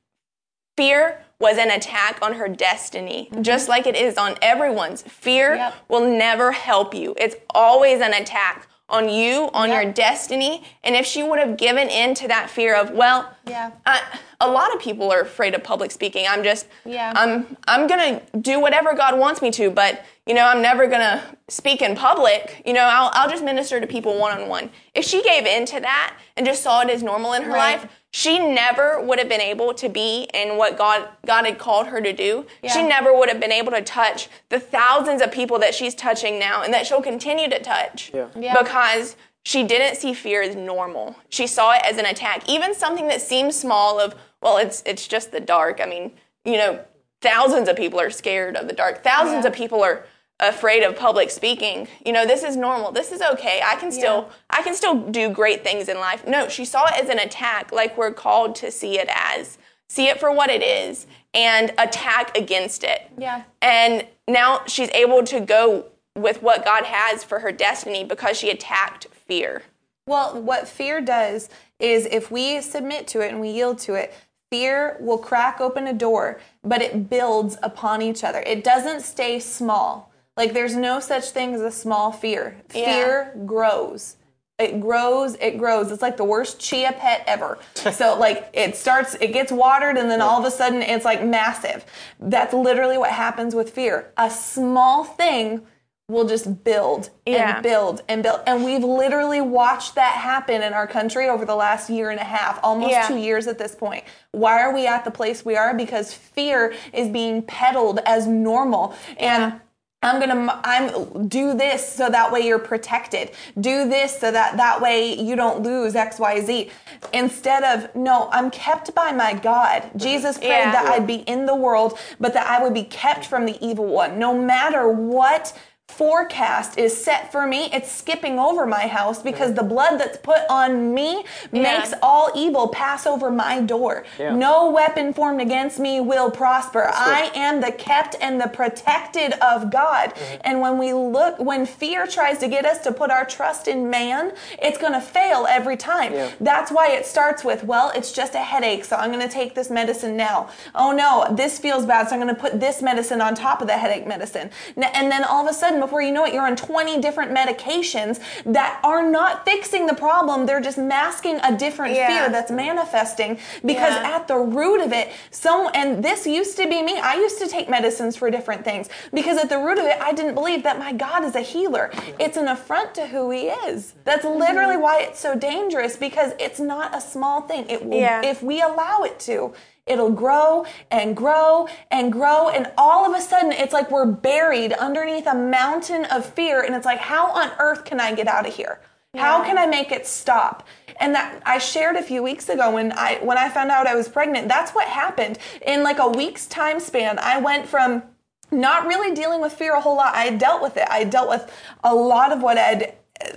[SPEAKER 2] fear was an attack on her destiny, mm-hmm. just like it is on everyone's. Fear
[SPEAKER 1] Yep.
[SPEAKER 2] will never help you. It's always an attack on you, on
[SPEAKER 1] Yep.
[SPEAKER 2] your destiny. And if she would have given in to that fear of, well,
[SPEAKER 1] Yeah.
[SPEAKER 2] I, a lot of people are afraid of public speaking. I'm just,
[SPEAKER 1] Yeah.
[SPEAKER 2] I'm, I'm gonna do whatever God wants me to, but you know, I'm never gonna speak in public. You know, I'll, I'll just minister to people one on one. If she gave in to that and just saw it as normal in her
[SPEAKER 1] Right.
[SPEAKER 2] life, she never would have been able to be in what God God had called her to do. She never would have been able to touch the thousands of people that she's touching now and that she'll continue to touch.
[SPEAKER 3] Yeah.
[SPEAKER 1] Yeah.
[SPEAKER 2] Because she didn't see fear as normal. She saw it as an attack. Even something that seems small of, well, it's it's just the dark. I mean, you know, thousands of people are scared of the dark. Thousands
[SPEAKER 1] Yeah.
[SPEAKER 2] of people are afraid of public speaking. You know, this is normal. This is okay. I can still I can still do great things in life. No, she saw it as an attack like we're called to see it as. See it for what it is and attack against it.
[SPEAKER 1] Yeah.
[SPEAKER 2] And now she's able to go with what God has for her destiny because she attacked fear.
[SPEAKER 1] Well, what fear does is if we submit to it and we yield to it, fear will crack open a door, but it builds upon each other. It doesn't stay small. Like there's no such thing as a small fear.
[SPEAKER 2] Yeah.
[SPEAKER 1] Fear grows. It grows, it grows. It's like the worst chia pet ever. so like it starts, it gets watered and then all of a sudden it's like massive. That's literally what happens with fear. A small thing will just build
[SPEAKER 2] Yeah.
[SPEAKER 1] and build and build. And we've literally watched that happen in our country over the last year and a half, almost
[SPEAKER 2] Yeah.
[SPEAKER 1] two years at this point. Why are we at the place we are? Because fear is being peddled as normal. And I'm gonna I'm do this so that way you're protected. Do this so that that way you don't lose X Y Z. Instead of no, I'm kept by my God. Mm-hmm. Jesus prayed
[SPEAKER 2] Yeah.
[SPEAKER 1] that I'd be in the world, but that I would be kept from the evil one. No matter what forecast is set for me, it's skipping over my house because the blood that's put on me makes all evil pass over my door.
[SPEAKER 3] Yeah.
[SPEAKER 1] No weapon formed against me will prosper. I am the kept and the protected of God. Mm-hmm. And when we look, when fear tries to get us to put our trust in man, it's going to fail every time.
[SPEAKER 3] Yeah.
[SPEAKER 1] That's why it starts with, well, it's just a headache, so I'm going to take this medicine now. Oh no, this feels bad, so I'm going to put this medicine on top of the headache medicine. And then all of a sudden, before you know it, you're on 20 different medications that are not fixing the problem. They're just masking a different
[SPEAKER 2] Yeah.
[SPEAKER 1] fear that's manifesting because
[SPEAKER 2] Yeah.
[SPEAKER 1] at the root of it, so, and this used to be me. I used to take medicines for different things because at the root of it, I didn't believe that my God is a healer. It's an affront to who he is. That's mm-hmm. literally why it's so dangerous because it's not a small thing. It will,
[SPEAKER 2] Yeah.
[SPEAKER 1] if we allow it to, it'll grow and grow and grow. And all of a sudden, it's like we're buried underneath a mountain of fear. And it's like, how on earth can I get out of here? How can I make it stop? And that I shared a few weeks ago when I when I found out I was pregnant. That's what happened in like a week's time span. I went from not really dealing with fear a whole lot. I dealt with it. I dealt with a lot of what I'd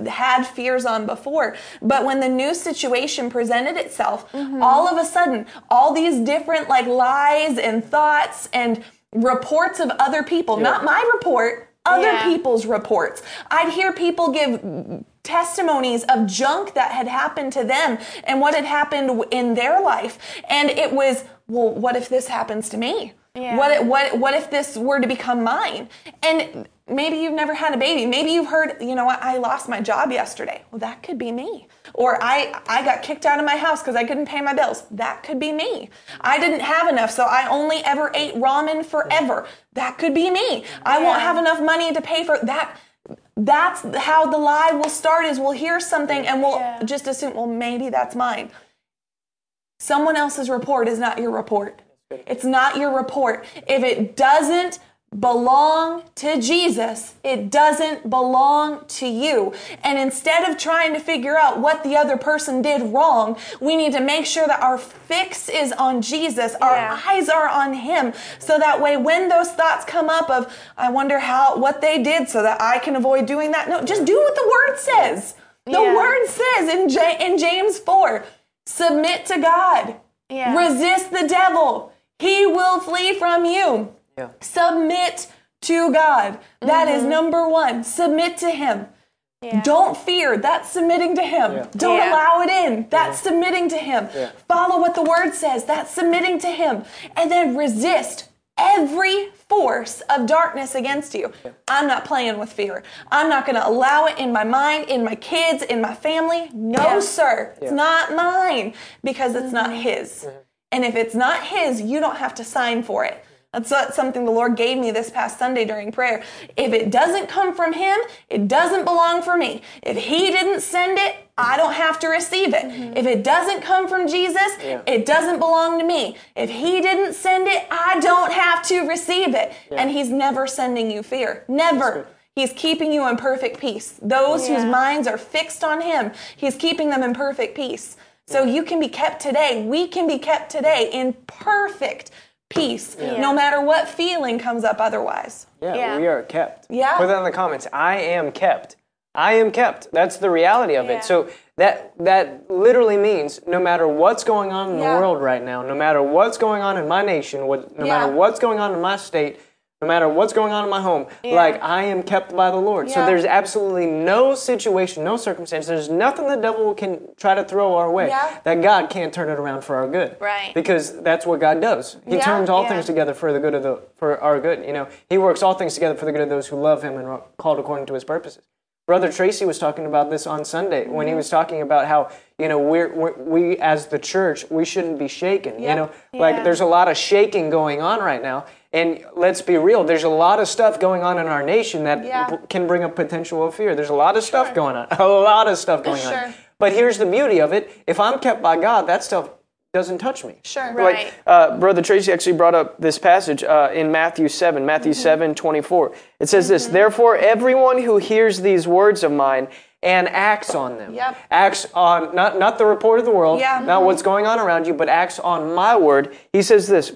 [SPEAKER 1] had fears on before. But when the new situation presented itself, mm-hmm. all of a sudden, all these different like lies and thoughts and reports of other people, yeah. not my report, other yeah. people's reports. I'd hear people give testimonies of junk that had happened to them and what had happened in their life. And it was, well, what if this happens to me? Yeah. What, what, what if this were to become mine? And maybe you've never had a baby. Maybe you've heard, you know what, I lost my job yesterday. Well, that could be me. Or I, I got kicked out of my house because I couldn't pay my bills. That could be me. I didn't have enough, so I only ever ate ramen forever. That could be me. I won't have enough money to pay for that that's how the lie will start is we'll hear something and we'll yeah. just assume well maybe that's mine someone else's report is not your report it's not your report if it doesn't belong to Jesus. It doesn't belong to you. And instead of trying to figure out what the other person did wrong, we need to make sure that our fix is on Jesus. Our yeah. eyes are on him. So that way when those thoughts come up of I wonder how what they did so that I can avoid doing that. No, just do what the word says. The yeah. word says in J- in James 4, submit to God. Yeah. Resist the devil. He will flee from you. Yeah. Submit to God. That mm-hmm. is number one. Submit to Him. Yeah. Don't fear. That's submitting to Him. Yeah. Don't yeah. allow it in. That's submitting to Him. Follow what the Word says. That's submitting to Him. And then resist every force of darkness against you. I'm not playing with fear. I'm not going to allow it in my mind, in my kids, in my family. No, sir. It's not mine because it's mm-hmm. not His. Mm-hmm. And if it's not His, you don't have to sign for it. That's something the Lord gave me this past Sunday during prayer. If it doesn't come from Him, it doesn't belong for me. If He didn't send it, I don't have to receive it. Mm-hmm. If it doesn't come from Jesus, yeah. it doesn't belong to me. If He didn't send it, I don't have to receive it. Yeah. And He's never sending you fear. Never. He's keeping you in perfect peace. Those yeah. whose minds are fixed on Him, He's keeping them in perfect peace. So you can be kept today. We can be kept today in perfect peace, yeah. no matter what feeling comes up otherwise.
[SPEAKER 3] Yeah, yeah, we are kept. Yeah. Put that in the comments. I am kept. I am kept. That's the reality of yeah. it. So that that literally means no matter what's going on in the world right now, no matter what's going on in my nation, what, no matter what's going on in my state, no matter what's going on in my home, yeah. like I am kept by the Lord. Yeah. So there's absolutely no situation, no circumstance, there's nothing the devil can try to throw our way yeah. that God can't turn it around for our good.
[SPEAKER 2] Right.
[SPEAKER 3] Because that's what God does. He turns all things together for the good of the for our good. You know, He works all things together for the good of those who love Him and are called according to His purposes. Brother Tracy was talking about this on Sunday when he mm-hmm. was talking about how you know we're, we're, we as the church we shouldn't be shaken. Yep. You know, like there's a lot of shaking going on right now, and let's be real, there's a lot of stuff going on in our nation that yeah. can bring a potential of fear. There's a lot of stuff going on, a lot of stuff going sure. on. But here's the beauty of it: if I'm kept by God, that stuff doesn't touch me.
[SPEAKER 1] Sure.
[SPEAKER 2] Right.
[SPEAKER 3] Like, uh, Brother Tracy actually brought up this passage uh, in Matthew 7, Matthew mm-hmm. 7, 24. It says mm-hmm. this, Therefore, everyone who hears these words of mine and acts on them.
[SPEAKER 1] Yep.
[SPEAKER 3] Acts on, not, not the report of the world, yeah. not mm-hmm. what's going on around you, but acts on my word. He says this,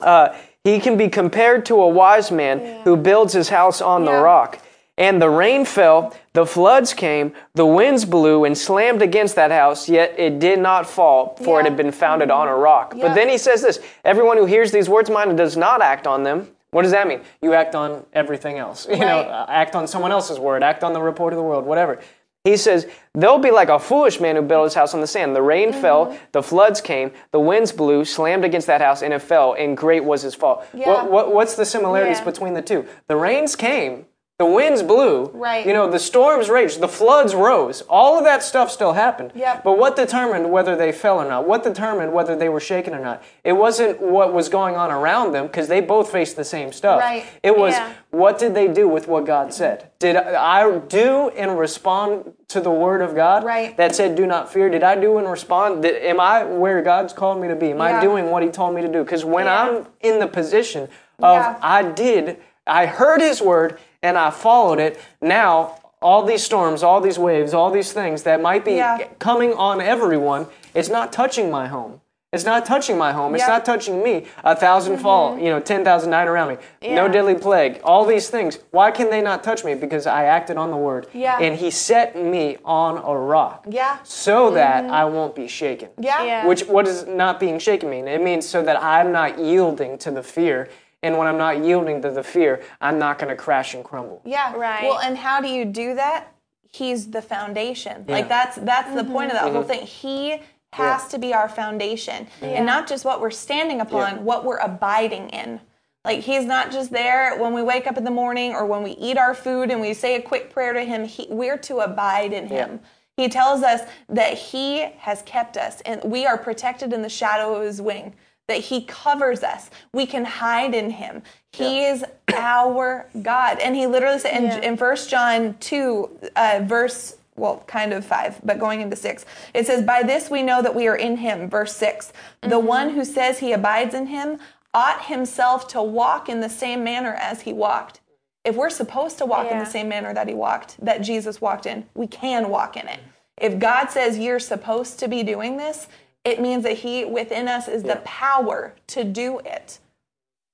[SPEAKER 3] uh, he can be compared to a wise man yeah. who builds his house on yeah. the rock. And the rain fell, the floods came, the winds blew and slammed against that house, yet it did not fall, for yeah. it had been founded mm-hmm. on a rock. But then he says this Everyone who hears these words of mine and does not act on them, what does that mean? You act on everything else. You right. know, act on someone else's word, act on the report of the world, whatever. He says, They'll be like a foolish man who built his house on the sand. The rain mm-hmm. fell, the floods came, the winds blew, slammed against that house, and it fell, and great was his fall. Yeah. What, what, what's the similarities yeah. between the two? The rains came, The winds blew.
[SPEAKER 1] Right.
[SPEAKER 3] You know, the storms raged. The floods rose. All of that stuff still happened.
[SPEAKER 1] Yep.
[SPEAKER 3] But what determined whether they fell or not? What determined whether they were shaken or not? It wasn't what was going on around them because they both faced the same stuff.
[SPEAKER 1] Right.
[SPEAKER 3] It was
[SPEAKER 2] Yeah.
[SPEAKER 3] what did they do with what God said? Did I do and respond to the word of God
[SPEAKER 1] Right.
[SPEAKER 3] that said, "Do not fear"? Did I do and respond? Did, am I where God's called me to be? Am
[SPEAKER 1] Yeah.
[SPEAKER 3] I doing what He told me to do? Because when
[SPEAKER 2] Yeah.
[SPEAKER 3] I'm in the position of
[SPEAKER 1] Yeah.
[SPEAKER 3] I did, I heard His word and I followed it. Now all these storms, all these waves, all these things that might be
[SPEAKER 1] Yeah.
[SPEAKER 3] coming on everyone, it's not touching my home. It's not touching my home. It's
[SPEAKER 1] Yeah. Mm-hmm.
[SPEAKER 3] not touching me. A 1000 fall, you know, 10,000 died around me. No deadly plague. All these things. Why can they not touch me? Because I acted on the word.
[SPEAKER 1] Yeah.
[SPEAKER 3] And he set me on a rock.
[SPEAKER 1] Yeah.
[SPEAKER 3] So that I won't be shaken.
[SPEAKER 1] Yeah.
[SPEAKER 2] Yeah.
[SPEAKER 3] Which what does not being shaken mean? It means so that I'm not yielding to the fear. And when I'm not yielding to the fear, I'm not going to crash and crumble.
[SPEAKER 1] Yeah.
[SPEAKER 2] Right.
[SPEAKER 1] Well, and how do you do that? He's the foundation. Like
[SPEAKER 3] Yeah.
[SPEAKER 1] that's that's the point of that
[SPEAKER 3] Mm-hmm.
[SPEAKER 1] whole thing. He has to be our foundation. And not just what we're standing upon,
[SPEAKER 3] Yeah.
[SPEAKER 1] what we're abiding in. Like he's not just there when we wake up in the morning or when we eat our food and we say a quick prayer to him. He, we're to abide in him. He tells us that he has kept us and we are protected in the shadow of his wing. That he covers us. We can hide in him. He is our God. And he literally said in,
[SPEAKER 2] Yeah.
[SPEAKER 1] in 1 John 2, uh, verse, well, kind of 5, but going into 6, it says, By this we know that we are in him. Verse 6, the one who says he abides in him ought himself to walk in the same manner as he walked. If we're supposed to walk in the same manner that he walked, that Jesus walked in, we can walk in it. If God says you're supposed to be doing this, it means that he within us is the power to do it.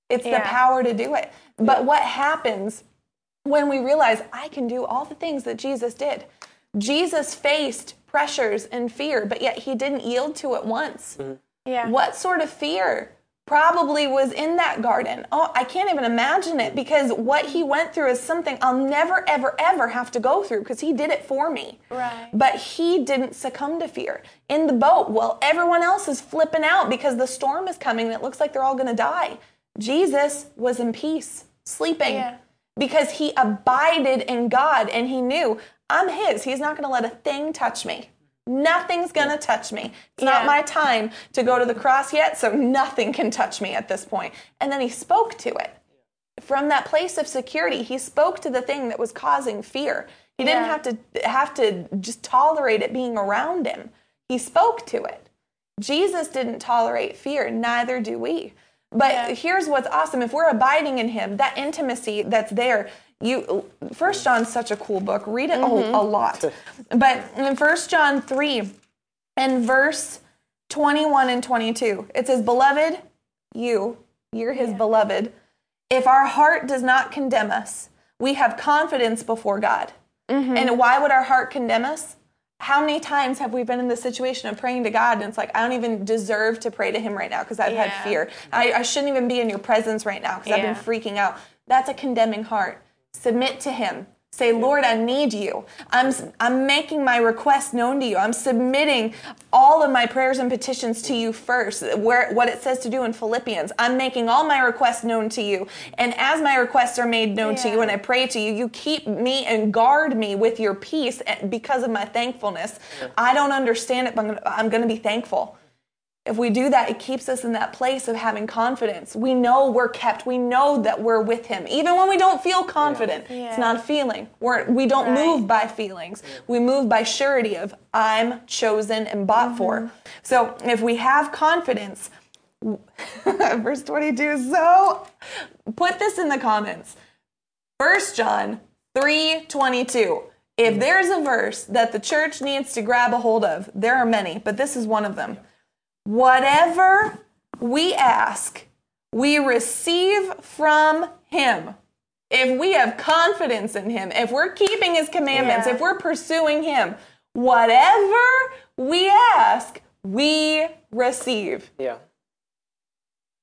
[SPEAKER 1] It's the power to do it. But what happens when we realize I can do all the things that Jesus did? Jesus faced pressures and fear, but yet he didn't yield to it once. Mm-hmm.
[SPEAKER 2] yeah.
[SPEAKER 1] What sort of fear probably was in that garden? Oh, I can't even imagine it because what he went through is something I'll never, ever, ever have to go through because he did it for me.
[SPEAKER 2] Right.
[SPEAKER 1] But he didn't succumb to fear. In the boat, while everyone else is flipping out because the storm is coming and it looks like they're all going to die, Jesus was in peace, sleeping
[SPEAKER 2] Yeah.
[SPEAKER 1] because he abided in God and he knew I'm his. He's not going to let a thing touch me. Nothing's going to touch me. It's not my time to go to the cross yet, so nothing can touch me at this point. And then he spoke to it. From that place of security, he spoke to the thing that was causing fear. He didn't have to have to just tolerate it being around him. He spoke to it. Jesus didn't tolerate fear, neither do we. But
[SPEAKER 2] Yeah.
[SPEAKER 1] here's what's awesome. If we're abiding in him, that intimacy that's there, you First John's such a cool book. Read it a, mm-hmm. a lot. But in First John 3 and verse 21 and 22, it says, Beloved, you, you're his beloved. If our heart does not condemn us, we have confidence before God. Mm-hmm. And why would our heart condemn us? How many times have we been in the situation of praying to God and it's like, I don't even deserve to pray to Him right now because I've
[SPEAKER 2] Yeah.
[SPEAKER 1] had fear. I, I shouldn't even be in your presence right now because I've been freaking out. That's a condemning heart. Submit to Him. Say, Lord, I need you. I'm, I'm making my request known to you. I'm submitting all of my prayers and petitions to you first, where, what it says to do in Philippians. I'm making all my requests known to you. And as my requests are made known to you and I pray to you, you keep me and guard me with your peace and- because of my thankfulness. I don't understand it, but I'm going to be thankful. If we do that, it keeps us in that place of having confidence. We know we're kept. We know that we're with Him, even when we don't feel confident.
[SPEAKER 2] Yeah.
[SPEAKER 1] It's not a feeling. We're, we don't
[SPEAKER 2] Right.
[SPEAKER 1] move by feelings. We move by surety of I'm chosen and bought for. Mm-hmm. So if we have confidence, verse 22 so. Put this in the comments. First John 3:22. If mm. there's a verse that the church needs to grab a hold of, there are many, but this is one of them. Whatever we ask, we receive from him. If we have confidence in him, if we're keeping his commandments,
[SPEAKER 2] Yeah.
[SPEAKER 1] if we're pursuing him, whatever we ask, we receive
[SPEAKER 3] Yeah.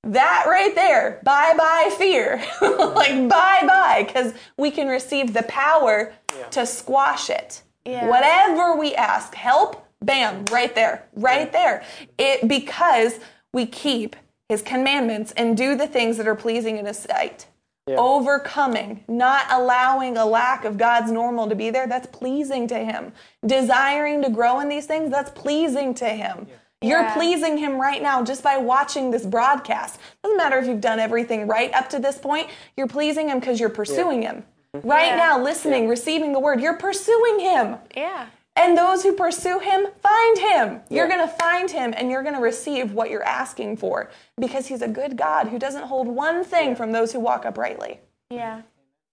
[SPEAKER 1] that right there, bye bye fear. like bye bye, because we can receive the power to squash it.
[SPEAKER 2] Yeah.
[SPEAKER 1] Whatever we ask, help, bam, right there, right there. It because we keep his commandments and do the things that are pleasing in his sight. overcoming, not allowing a lack of God's normal to be there, that's pleasing to Him. Desiring to grow in these things, that's pleasing to Him. You're
[SPEAKER 2] Yeah.
[SPEAKER 1] pleasing Him right now just by watching this broadcast. Doesn't matter if you've done everything right up to this point, you're pleasing Him because you're pursuing Him. Mm-hmm. Right
[SPEAKER 2] Yeah.
[SPEAKER 1] now, listening, receiving the word, you're pursuing Him.
[SPEAKER 2] Yeah.
[SPEAKER 1] And those who pursue him find him. You're
[SPEAKER 3] Yeah.
[SPEAKER 1] going to find him and you're going to receive what you're asking for because he's a good God who doesn't hold one thing from those who walk uprightly.
[SPEAKER 2] Yeah.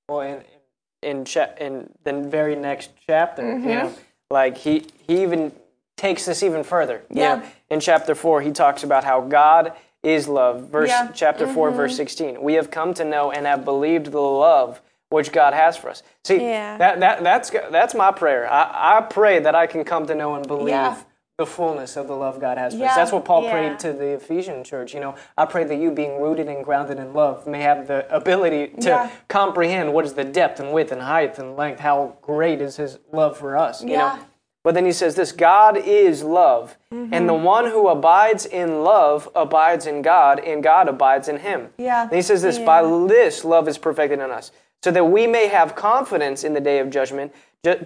[SPEAKER 3] Well, in in cha- in the very next chapter,
[SPEAKER 1] Mm-hmm.
[SPEAKER 3] you know, like he he even takes this even further. You
[SPEAKER 1] Yeah.
[SPEAKER 3] know, in chapter four, he talks about how God is love. Verse
[SPEAKER 1] Yeah. Mm-hmm.
[SPEAKER 3] chapter 4 verse sixteen. We have come to know and have believed the love which God has for us. See,
[SPEAKER 2] Yeah.
[SPEAKER 3] that, that that's that's my prayer. I, I pray that I can come to know and believe.
[SPEAKER 1] Yeah.
[SPEAKER 3] The fullness of the love God has for
[SPEAKER 1] Yeah.
[SPEAKER 3] us. That's what Paul
[SPEAKER 2] Yeah.
[SPEAKER 3] prayed to the Ephesian church. You know, I pray that you, being rooted and grounded in love, may have the ability to
[SPEAKER 1] Yeah.
[SPEAKER 3] comprehend what is the depth and width and height and length, how great is his love for us. You
[SPEAKER 1] Yeah.
[SPEAKER 3] know? But then he says this God is love, and the mm-hmm. one who abides in love abides in God, and God abides in him.
[SPEAKER 1] Yeah.
[SPEAKER 3] And he says this by this love is perfected in us, so that we may have confidence in the day of judgment,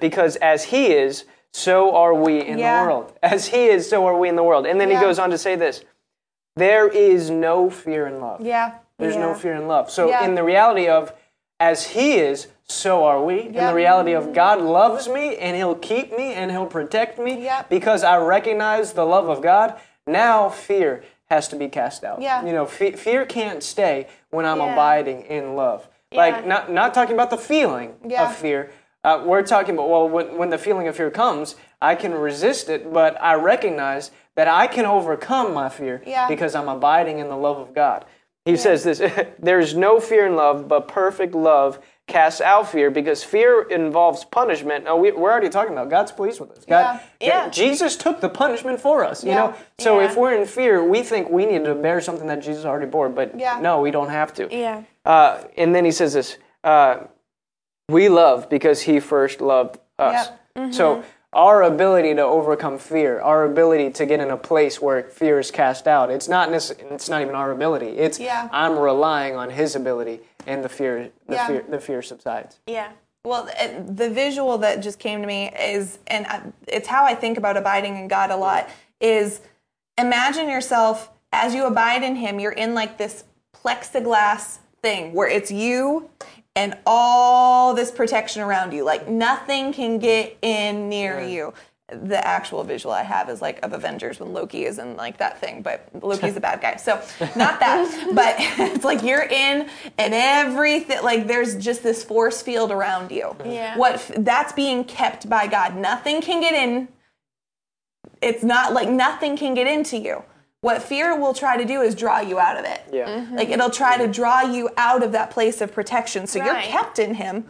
[SPEAKER 3] because as he is, so are we in
[SPEAKER 1] Yeah.
[SPEAKER 3] the world. As he is, so are we in the world. And then
[SPEAKER 1] Yeah.
[SPEAKER 3] he goes on to say this there is no fear in love.
[SPEAKER 1] Yeah.
[SPEAKER 3] There's
[SPEAKER 1] yeah.
[SPEAKER 3] no fear in love. So, in the reality of as He is, so are we. In the reality of God loves me and He'll keep me and He'll protect me
[SPEAKER 1] Yeah.
[SPEAKER 3] because I recognize the love of God. Now, fear has to be cast out.
[SPEAKER 1] Yeah.
[SPEAKER 3] You know, fe- fear can't stay when I'm
[SPEAKER 2] Yeah.
[SPEAKER 3] abiding in love.
[SPEAKER 2] Yeah.
[SPEAKER 3] Like, not, not talking about the feeling
[SPEAKER 1] Yeah.
[SPEAKER 3] of fear. Uh, we're talking about, well, when, when the feeling of fear comes, I can resist it, but I recognize that I can overcome my fear
[SPEAKER 1] Yeah.
[SPEAKER 3] because I'm abiding in the love of God. He says this there's no fear in love, but perfect love casts out fear because fear involves punishment. Now, we, we're already talking about God's pleased with us. God,
[SPEAKER 2] Yeah. Yeah.
[SPEAKER 3] Jesus took the punishment for us, you
[SPEAKER 1] Yeah.
[SPEAKER 3] know? So
[SPEAKER 2] Yeah.
[SPEAKER 3] if we're in fear, we think we need to bear something that Jesus already bore, but
[SPEAKER 1] Yeah.
[SPEAKER 3] no, we don't have to.
[SPEAKER 2] Yeah.
[SPEAKER 3] Uh, and then he says this uh, We love because he first loved us.
[SPEAKER 1] Yep.
[SPEAKER 3] So our ability to overcome fear, our ability to get in a place where fear is cast out, it's not necess- it's not even our ability. It's
[SPEAKER 1] Yeah.
[SPEAKER 3] I'm relying on his ability and the fear the
[SPEAKER 1] Yeah.
[SPEAKER 3] fear the fear subsides.
[SPEAKER 2] Yeah.
[SPEAKER 1] Well, the visual that just came to me is, and it's how I think about abiding in God a lot, is imagine yourself as you abide in Him, you're in like this plexiglass thing where it's you and all this protection around you. Like nothing can get in near you. The actual visual I have is like of Avengers when Loki is in like that thing, but Loki's a bad guy. So not that, but it's like you're in and everything, like there's just this force field around you.
[SPEAKER 2] Yeah.
[SPEAKER 1] What that's being kept by God. Nothing can get in. It's not like nothing can get into you. What fear will try to do is draw you out of it.
[SPEAKER 3] Yeah. Mm-hmm.
[SPEAKER 1] Like it'll try to draw you out of that place of protection. So you're kept in Him.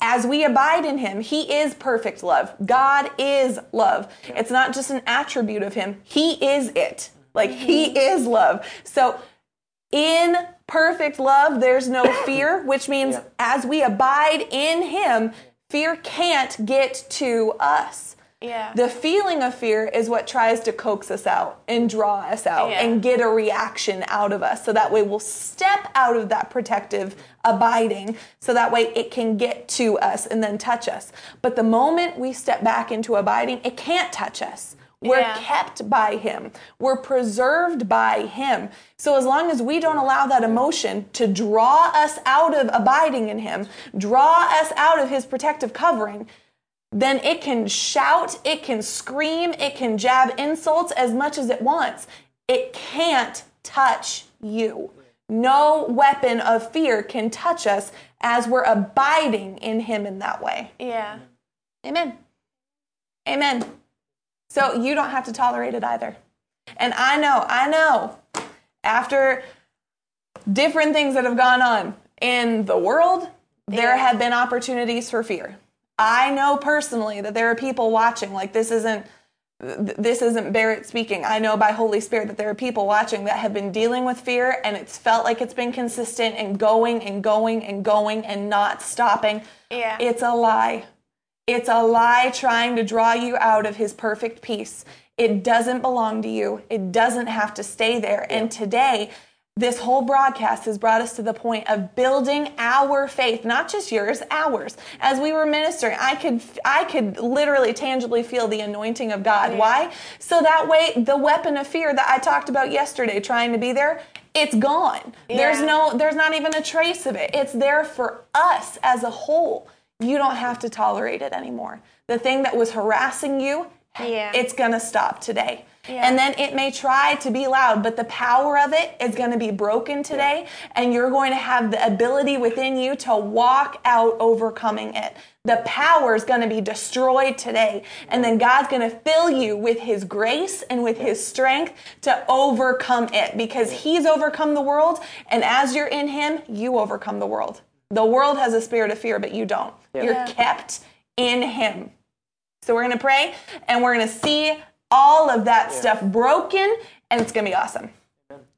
[SPEAKER 1] As we abide in Him, He is perfect love. God is love. It's not just an attribute of Him, He is it. Like mm-hmm. He is love. So in perfect love, there's no fear, which means
[SPEAKER 3] Yeah.
[SPEAKER 1] as we abide in Him, fear can't get to us.
[SPEAKER 2] Yeah.
[SPEAKER 1] The feeling of fear is what tries to coax us out and draw us out
[SPEAKER 2] Yeah.
[SPEAKER 1] and get a reaction out of us. So that way we'll step out of that protective abiding so that way it can get to us and then touch us. But the moment we step back into abiding, it can't touch us. We're
[SPEAKER 2] Yeah.
[SPEAKER 1] kept by Him. We're preserved by Him. So as long as we don't allow that emotion to draw us out of abiding in Him, draw us out of His protective covering, then it can shout, it can scream, it can jab insults as much as it wants. It can't touch you. No weapon of fear can touch us as we're abiding in Him in that way.
[SPEAKER 2] yeah.
[SPEAKER 1] Amen. Amen. So you don't have to tolerate it either. And I know, I know, after different things that have gone on in the world, there
[SPEAKER 2] Yeah.
[SPEAKER 1] have been opportunities for fear. I know personally that there are people watching, like this isn't this isn't Barrett speaking. I know by Holy Spirit that there are people watching that have been dealing with fear and it's felt like it's been consistent and going and going and going and not stopping.
[SPEAKER 2] Yeah.
[SPEAKER 1] It's a lie. It's a lie trying to draw you out of his perfect peace. It doesn't belong to you. It doesn't have to stay there. And today, this whole broadcast has brought us to the point of building our faith not just yours ours. As we were ministering i could i could literally tangibly feel the anointing of god. Why? So that way the weapon of fear that i talked about yesterday trying to be there it's gone. There's no there's not even a trace of it. It's there for us as a whole. You don't have to tolerate it anymore. The thing that was harassing you
[SPEAKER 2] Yeah.
[SPEAKER 1] it's gonna stop today
[SPEAKER 2] Yeah.
[SPEAKER 1] and then it may try to be loud, but the power of it is going to be broken today, and you're going to have the ability within you to walk out overcoming it. The power is going to be destroyed today, and then God's going to fill you with His grace and with His strength to overcome it because He's overcome the world, and as you're in Him, you overcome the world. The world has a spirit of fear, but you don't. You're kept in Him. So we're going to pray and we're going to see all of that stuff broken and it's going to be awesome.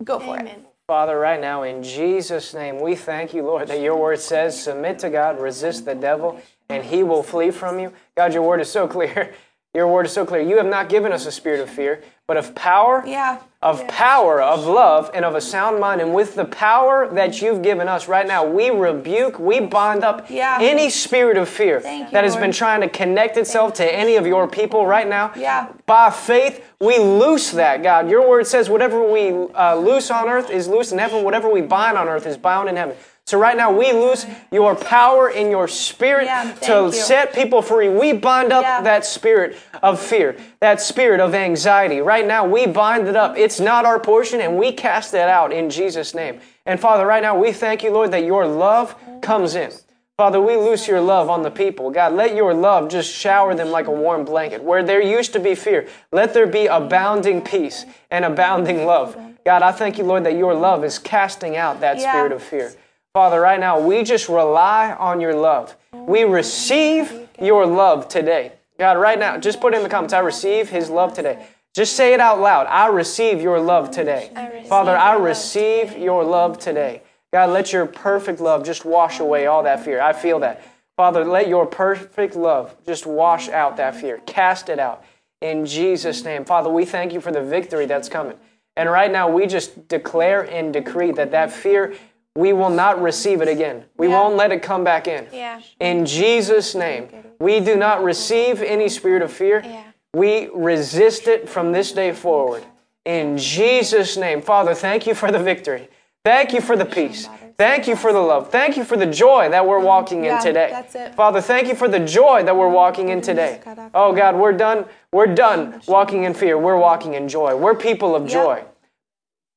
[SPEAKER 1] Go for it.
[SPEAKER 3] Father, right now, in Jesus' name, we thank you, Lord, that your word says, submit to God, resist the devil, and he will flee from you. God, your word is so clear. Your word is so clear. You have not given us a spirit of fear, but of power,
[SPEAKER 1] Yeah.
[SPEAKER 3] of power, of love, and of a sound mind. And with the power that you've given us right now, we rebuke, we bind up
[SPEAKER 1] Yeah.
[SPEAKER 3] any spirit of fear
[SPEAKER 1] Thank you,
[SPEAKER 3] that has
[SPEAKER 1] Lord.
[SPEAKER 3] been trying to connect itself to any of your people right now.
[SPEAKER 1] Yeah.
[SPEAKER 3] By faith, we loose that, God. Your word says, whatever we uh, loose on earth is loose in heaven, whatever we bind on earth is bound in heaven. So right now, we lose your power in your spirit
[SPEAKER 1] Yeah,
[SPEAKER 3] to
[SPEAKER 1] you.
[SPEAKER 3] set people free. We bind up
[SPEAKER 1] Yeah.
[SPEAKER 3] that spirit of fear, that spirit of anxiety. Right now, we bind it up. It's not our portion, and we cast that out in Jesus' name. And Father, right now, we thank you, Lord, that your love comes in. Father, we loose your love on the people. God, let your love just shower them like a warm blanket. Where there used to be fear, let there be abounding peace and abounding love. God, I thank you, Lord, that your love is casting out that
[SPEAKER 1] Yeah.
[SPEAKER 3] spirit of fear. Father, right now, we just rely on your love. We receive your love today. God, right now, just put in the comments, I receive his love today. Just say it out loud. I receive your love today. Father, I
[SPEAKER 2] love
[SPEAKER 3] receive your love today. God, let your perfect love just wash away all that fear. I feel that. Father, let your perfect love just wash out that fear. Cast it out in Jesus' name. Father, we thank you for the victory that's coming. And right now, we just declare and decree that that fear, we will not receive it again. We
[SPEAKER 1] Yeah.
[SPEAKER 3] won't let it come back in.
[SPEAKER 2] Yeah.
[SPEAKER 3] In Jesus' name, we do not receive any spirit of fear.
[SPEAKER 2] Yeah.
[SPEAKER 3] We resist it from this day forward. In Jesus' name. Father, thank you for the victory. Thank you for the peace. Thank you for the love. Thank you for the joy that we're mm-hmm. walking in today.
[SPEAKER 1] that's it.
[SPEAKER 3] Father, thank you for the joy that we're walking in today. Oh God, we're done. We're done walking in fear. We're walking in joy. We're people of joy.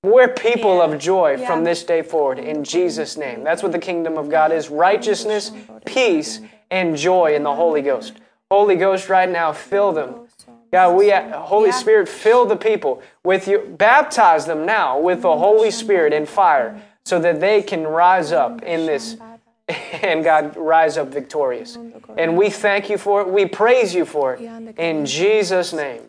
[SPEAKER 3] We're people of joy
[SPEAKER 1] Yeah.
[SPEAKER 3] from this day forward in Jesus' name. That's what the kingdom of God is righteousness, peace, and joy in the Holy Ghost. Holy Ghost, right now, fill them. God, we, Holy. Spirit, fill the people with you. Baptize them now with the Holy Spirit and fire so that they can rise up in this and God rise up victorious. And we thank you for it. We praise you for it. In Jesus' name.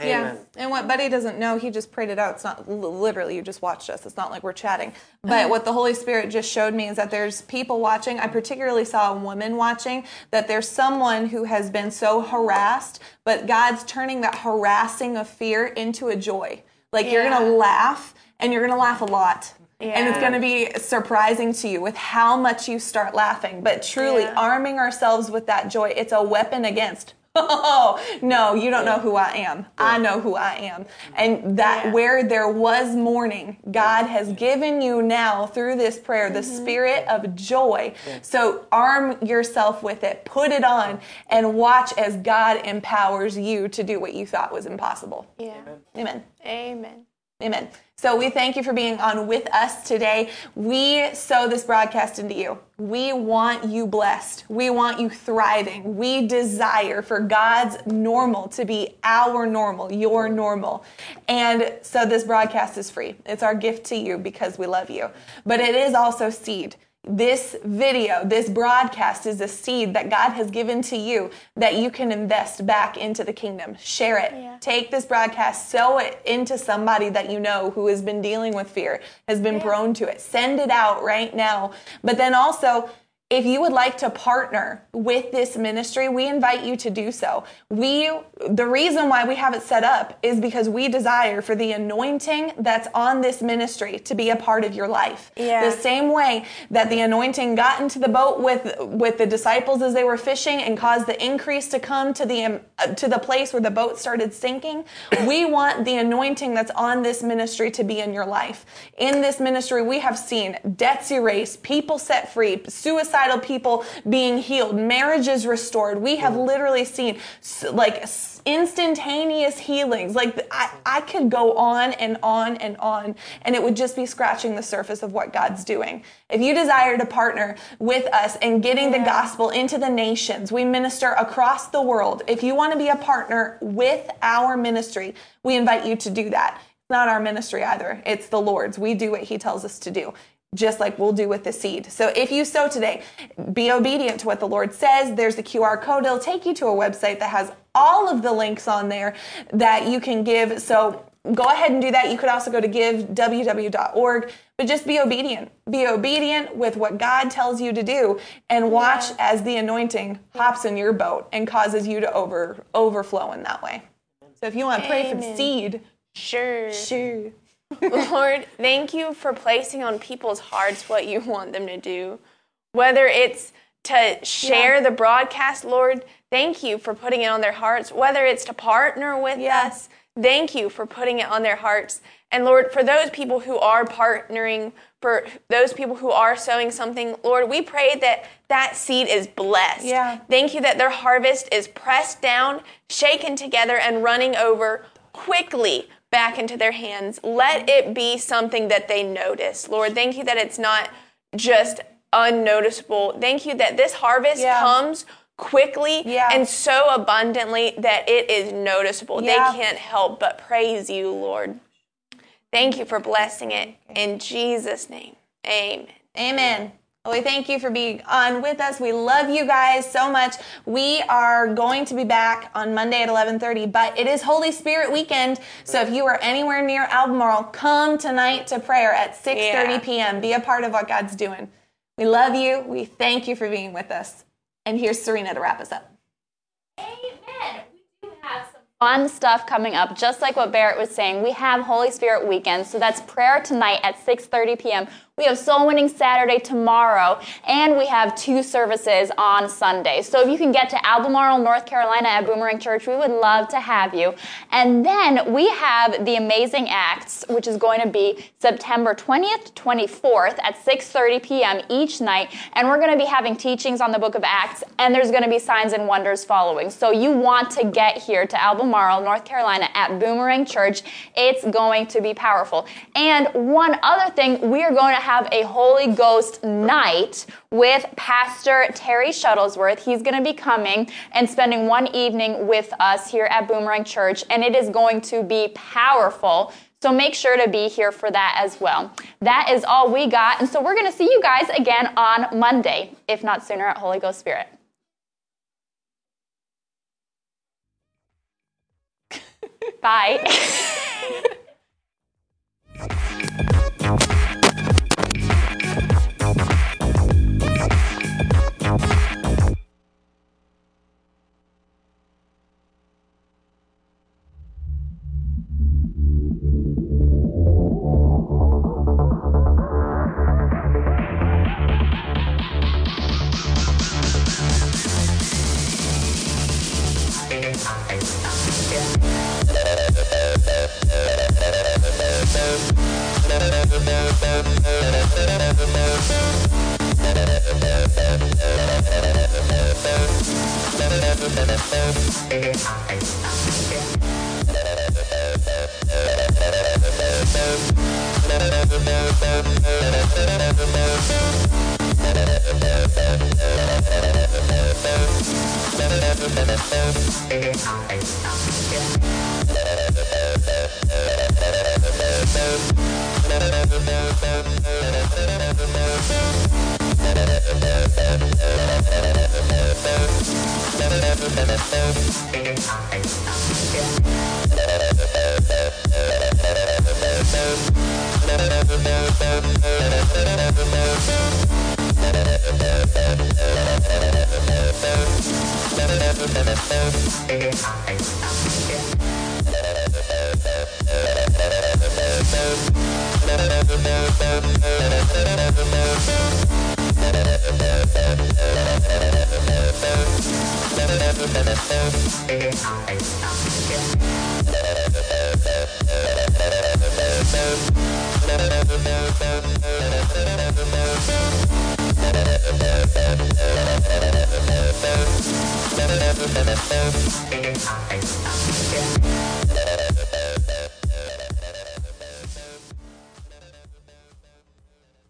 [SPEAKER 3] Amen.
[SPEAKER 1] Yeah. And what Buddy doesn't know, he just prayed it out. It's not literally, you just watched us. It's not like we're chatting. But mm-hmm. what the Holy Spirit just showed me is that there's people watching. I particularly saw a woman watching, that there's someone who has been so harassed, but God's turning that harassing of fear into a joy. Like you're going to laugh, and you're going to laugh a lot. And it's going to be surprising to you with how much you start laughing. But truly,
[SPEAKER 2] Yeah.
[SPEAKER 1] arming ourselves with that joy, it's a weapon against. Oh, no, you don't know who I am. I know who I am. And that
[SPEAKER 2] Yeah.
[SPEAKER 1] where there was mourning, God has given you now through this prayer the
[SPEAKER 2] Mm-hmm.
[SPEAKER 1] spirit of joy. So arm yourself with it, put it on, and watch as God empowers you to do what you thought was impossible.
[SPEAKER 2] Yeah.
[SPEAKER 1] Amen.
[SPEAKER 2] Amen.
[SPEAKER 1] Amen. So we thank you for being on with us today. We sow this broadcast into you. We want you blessed. We want you thriving. We desire for God's normal to be our normal, your normal. And so this broadcast is free. It's our gift to you because we love you. But it is also seed. This video, this broadcast is a seed that God has given to you that you can invest back into the kingdom. Share it.
[SPEAKER 2] Yeah.
[SPEAKER 1] Take this broadcast, sow it into somebody that you know who has been dealing with fear, has been prone to it. Send it out right now. But then also, if you would like to partner with this ministry, we invite you to do so. We, the reason why we have it set up is because we desire for the anointing that's on this ministry to be a part of your life.
[SPEAKER 2] Yeah.
[SPEAKER 1] The same way that the anointing got into the boat with with the disciples as they were fishing and caused the increase to come to the um, uh, to the place where the boat started sinking. We want the anointing that's on this ministry to be in your life. In this ministry, we have seen debts erased, people set free, suicidal people being healed, marriages restored. We have mm. literally seen like instantaneous healings. Like I, I could go on and on and on, and it would just be scratching the surface of what God's doing. If you desire to partner with us in getting the gospel into the nations, we minister across the world. If you want to be a partner with our ministry, we invite you to do that. It's not our ministry either. It's the Lord's. We do what he tells us to do just like we'll do with the seed. So if you sow today, be obedient to what the Lord says. There's a QR code. It'll take you to a website that has all of the links on there that you can give. So go ahead and do that. You could also go to giveww.org, but just be obedient. Be obedient with what God tells you to do and watch as the anointing hops in your boat and causes you to over overflow in that way. So if you want to pray for the seed,
[SPEAKER 2] Sure.
[SPEAKER 1] sure.
[SPEAKER 2] Lord, thank you for placing on people's hearts what you want them to do. Whether it's to share the broadcast, Lord, thank you for putting it on their hearts. Whether it's to partner with
[SPEAKER 1] Yeah.
[SPEAKER 2] us, thank you for putting it on their hearts. And Lord, for those people who are partnering, for those people who are sowing something, Lord, we pray that that seed is blessed.
[SPEAKER 1] Yeah.
[SPEAKER 2] Thank you that their harvest is pressed down, shaken together, and running over quickly back into their hands. Let it be something that they notice. Lord, thank you that it's not just unnoticeable. Thank you that this harvest
[SPEAKER 1] Yeah.
[SPEAKER 2] comes quickly
[SPEAKER 1] Yeah.
[SPEAKER 2] and so abundantly that it is noticeable.
[SPEAKER 1] Yeah.
[SPEAKER 2] They can't help but praise you, Lord. Thank you for blessing it. In Jesus' name, amen.
[SPEAKER 1] Amen. Well, we thank you for being on with us. We love you guys so much. We are going to be back on Monday at 11:30, but it is Holy Spirit weekend. So if you are anywhere near Albemarle, come tonight to prayer at 6:30
[SPEAKER 2] Yeah.
[SPEAKER 1] p.m. Be a part of what God's doing. We love you. We thank you for being with us. And here's Serena to wrap us up.
[SPEAKER 4] Amen. We do have some fun stuff coming up, just like what Barrett was saying. We have Holy Spirit weekend, so that's prayer tonight at 6:30 p.m. We have Soul Winning Saturday tomorrow, and we have two services on Sunday. So if you can get to Albemarle, North Carolina at Boomerang Church, we would love to have you. And then we have the Amazing Acts, which is going to be September 20th, 24th at 6:30 p.m. each night, and we're going to be having teachings on the Book of Acts, and there's going to be signs and wonders following. So you want to get here to Albemarle, North Carolina at Boomerang Church. It's going to be powerful. And one other thing, we are going to have a Holy Ghost night with Pastor Terry Shuttlesworth. He's going to be coming and spending one evening with us here at Boomerang Church, and it is going to be powerful. So make sure to be here for that as well. That is all we got. And so we're going to see you guys again on Monday, if not sooner, at Holy Ghost Spirit. Bye.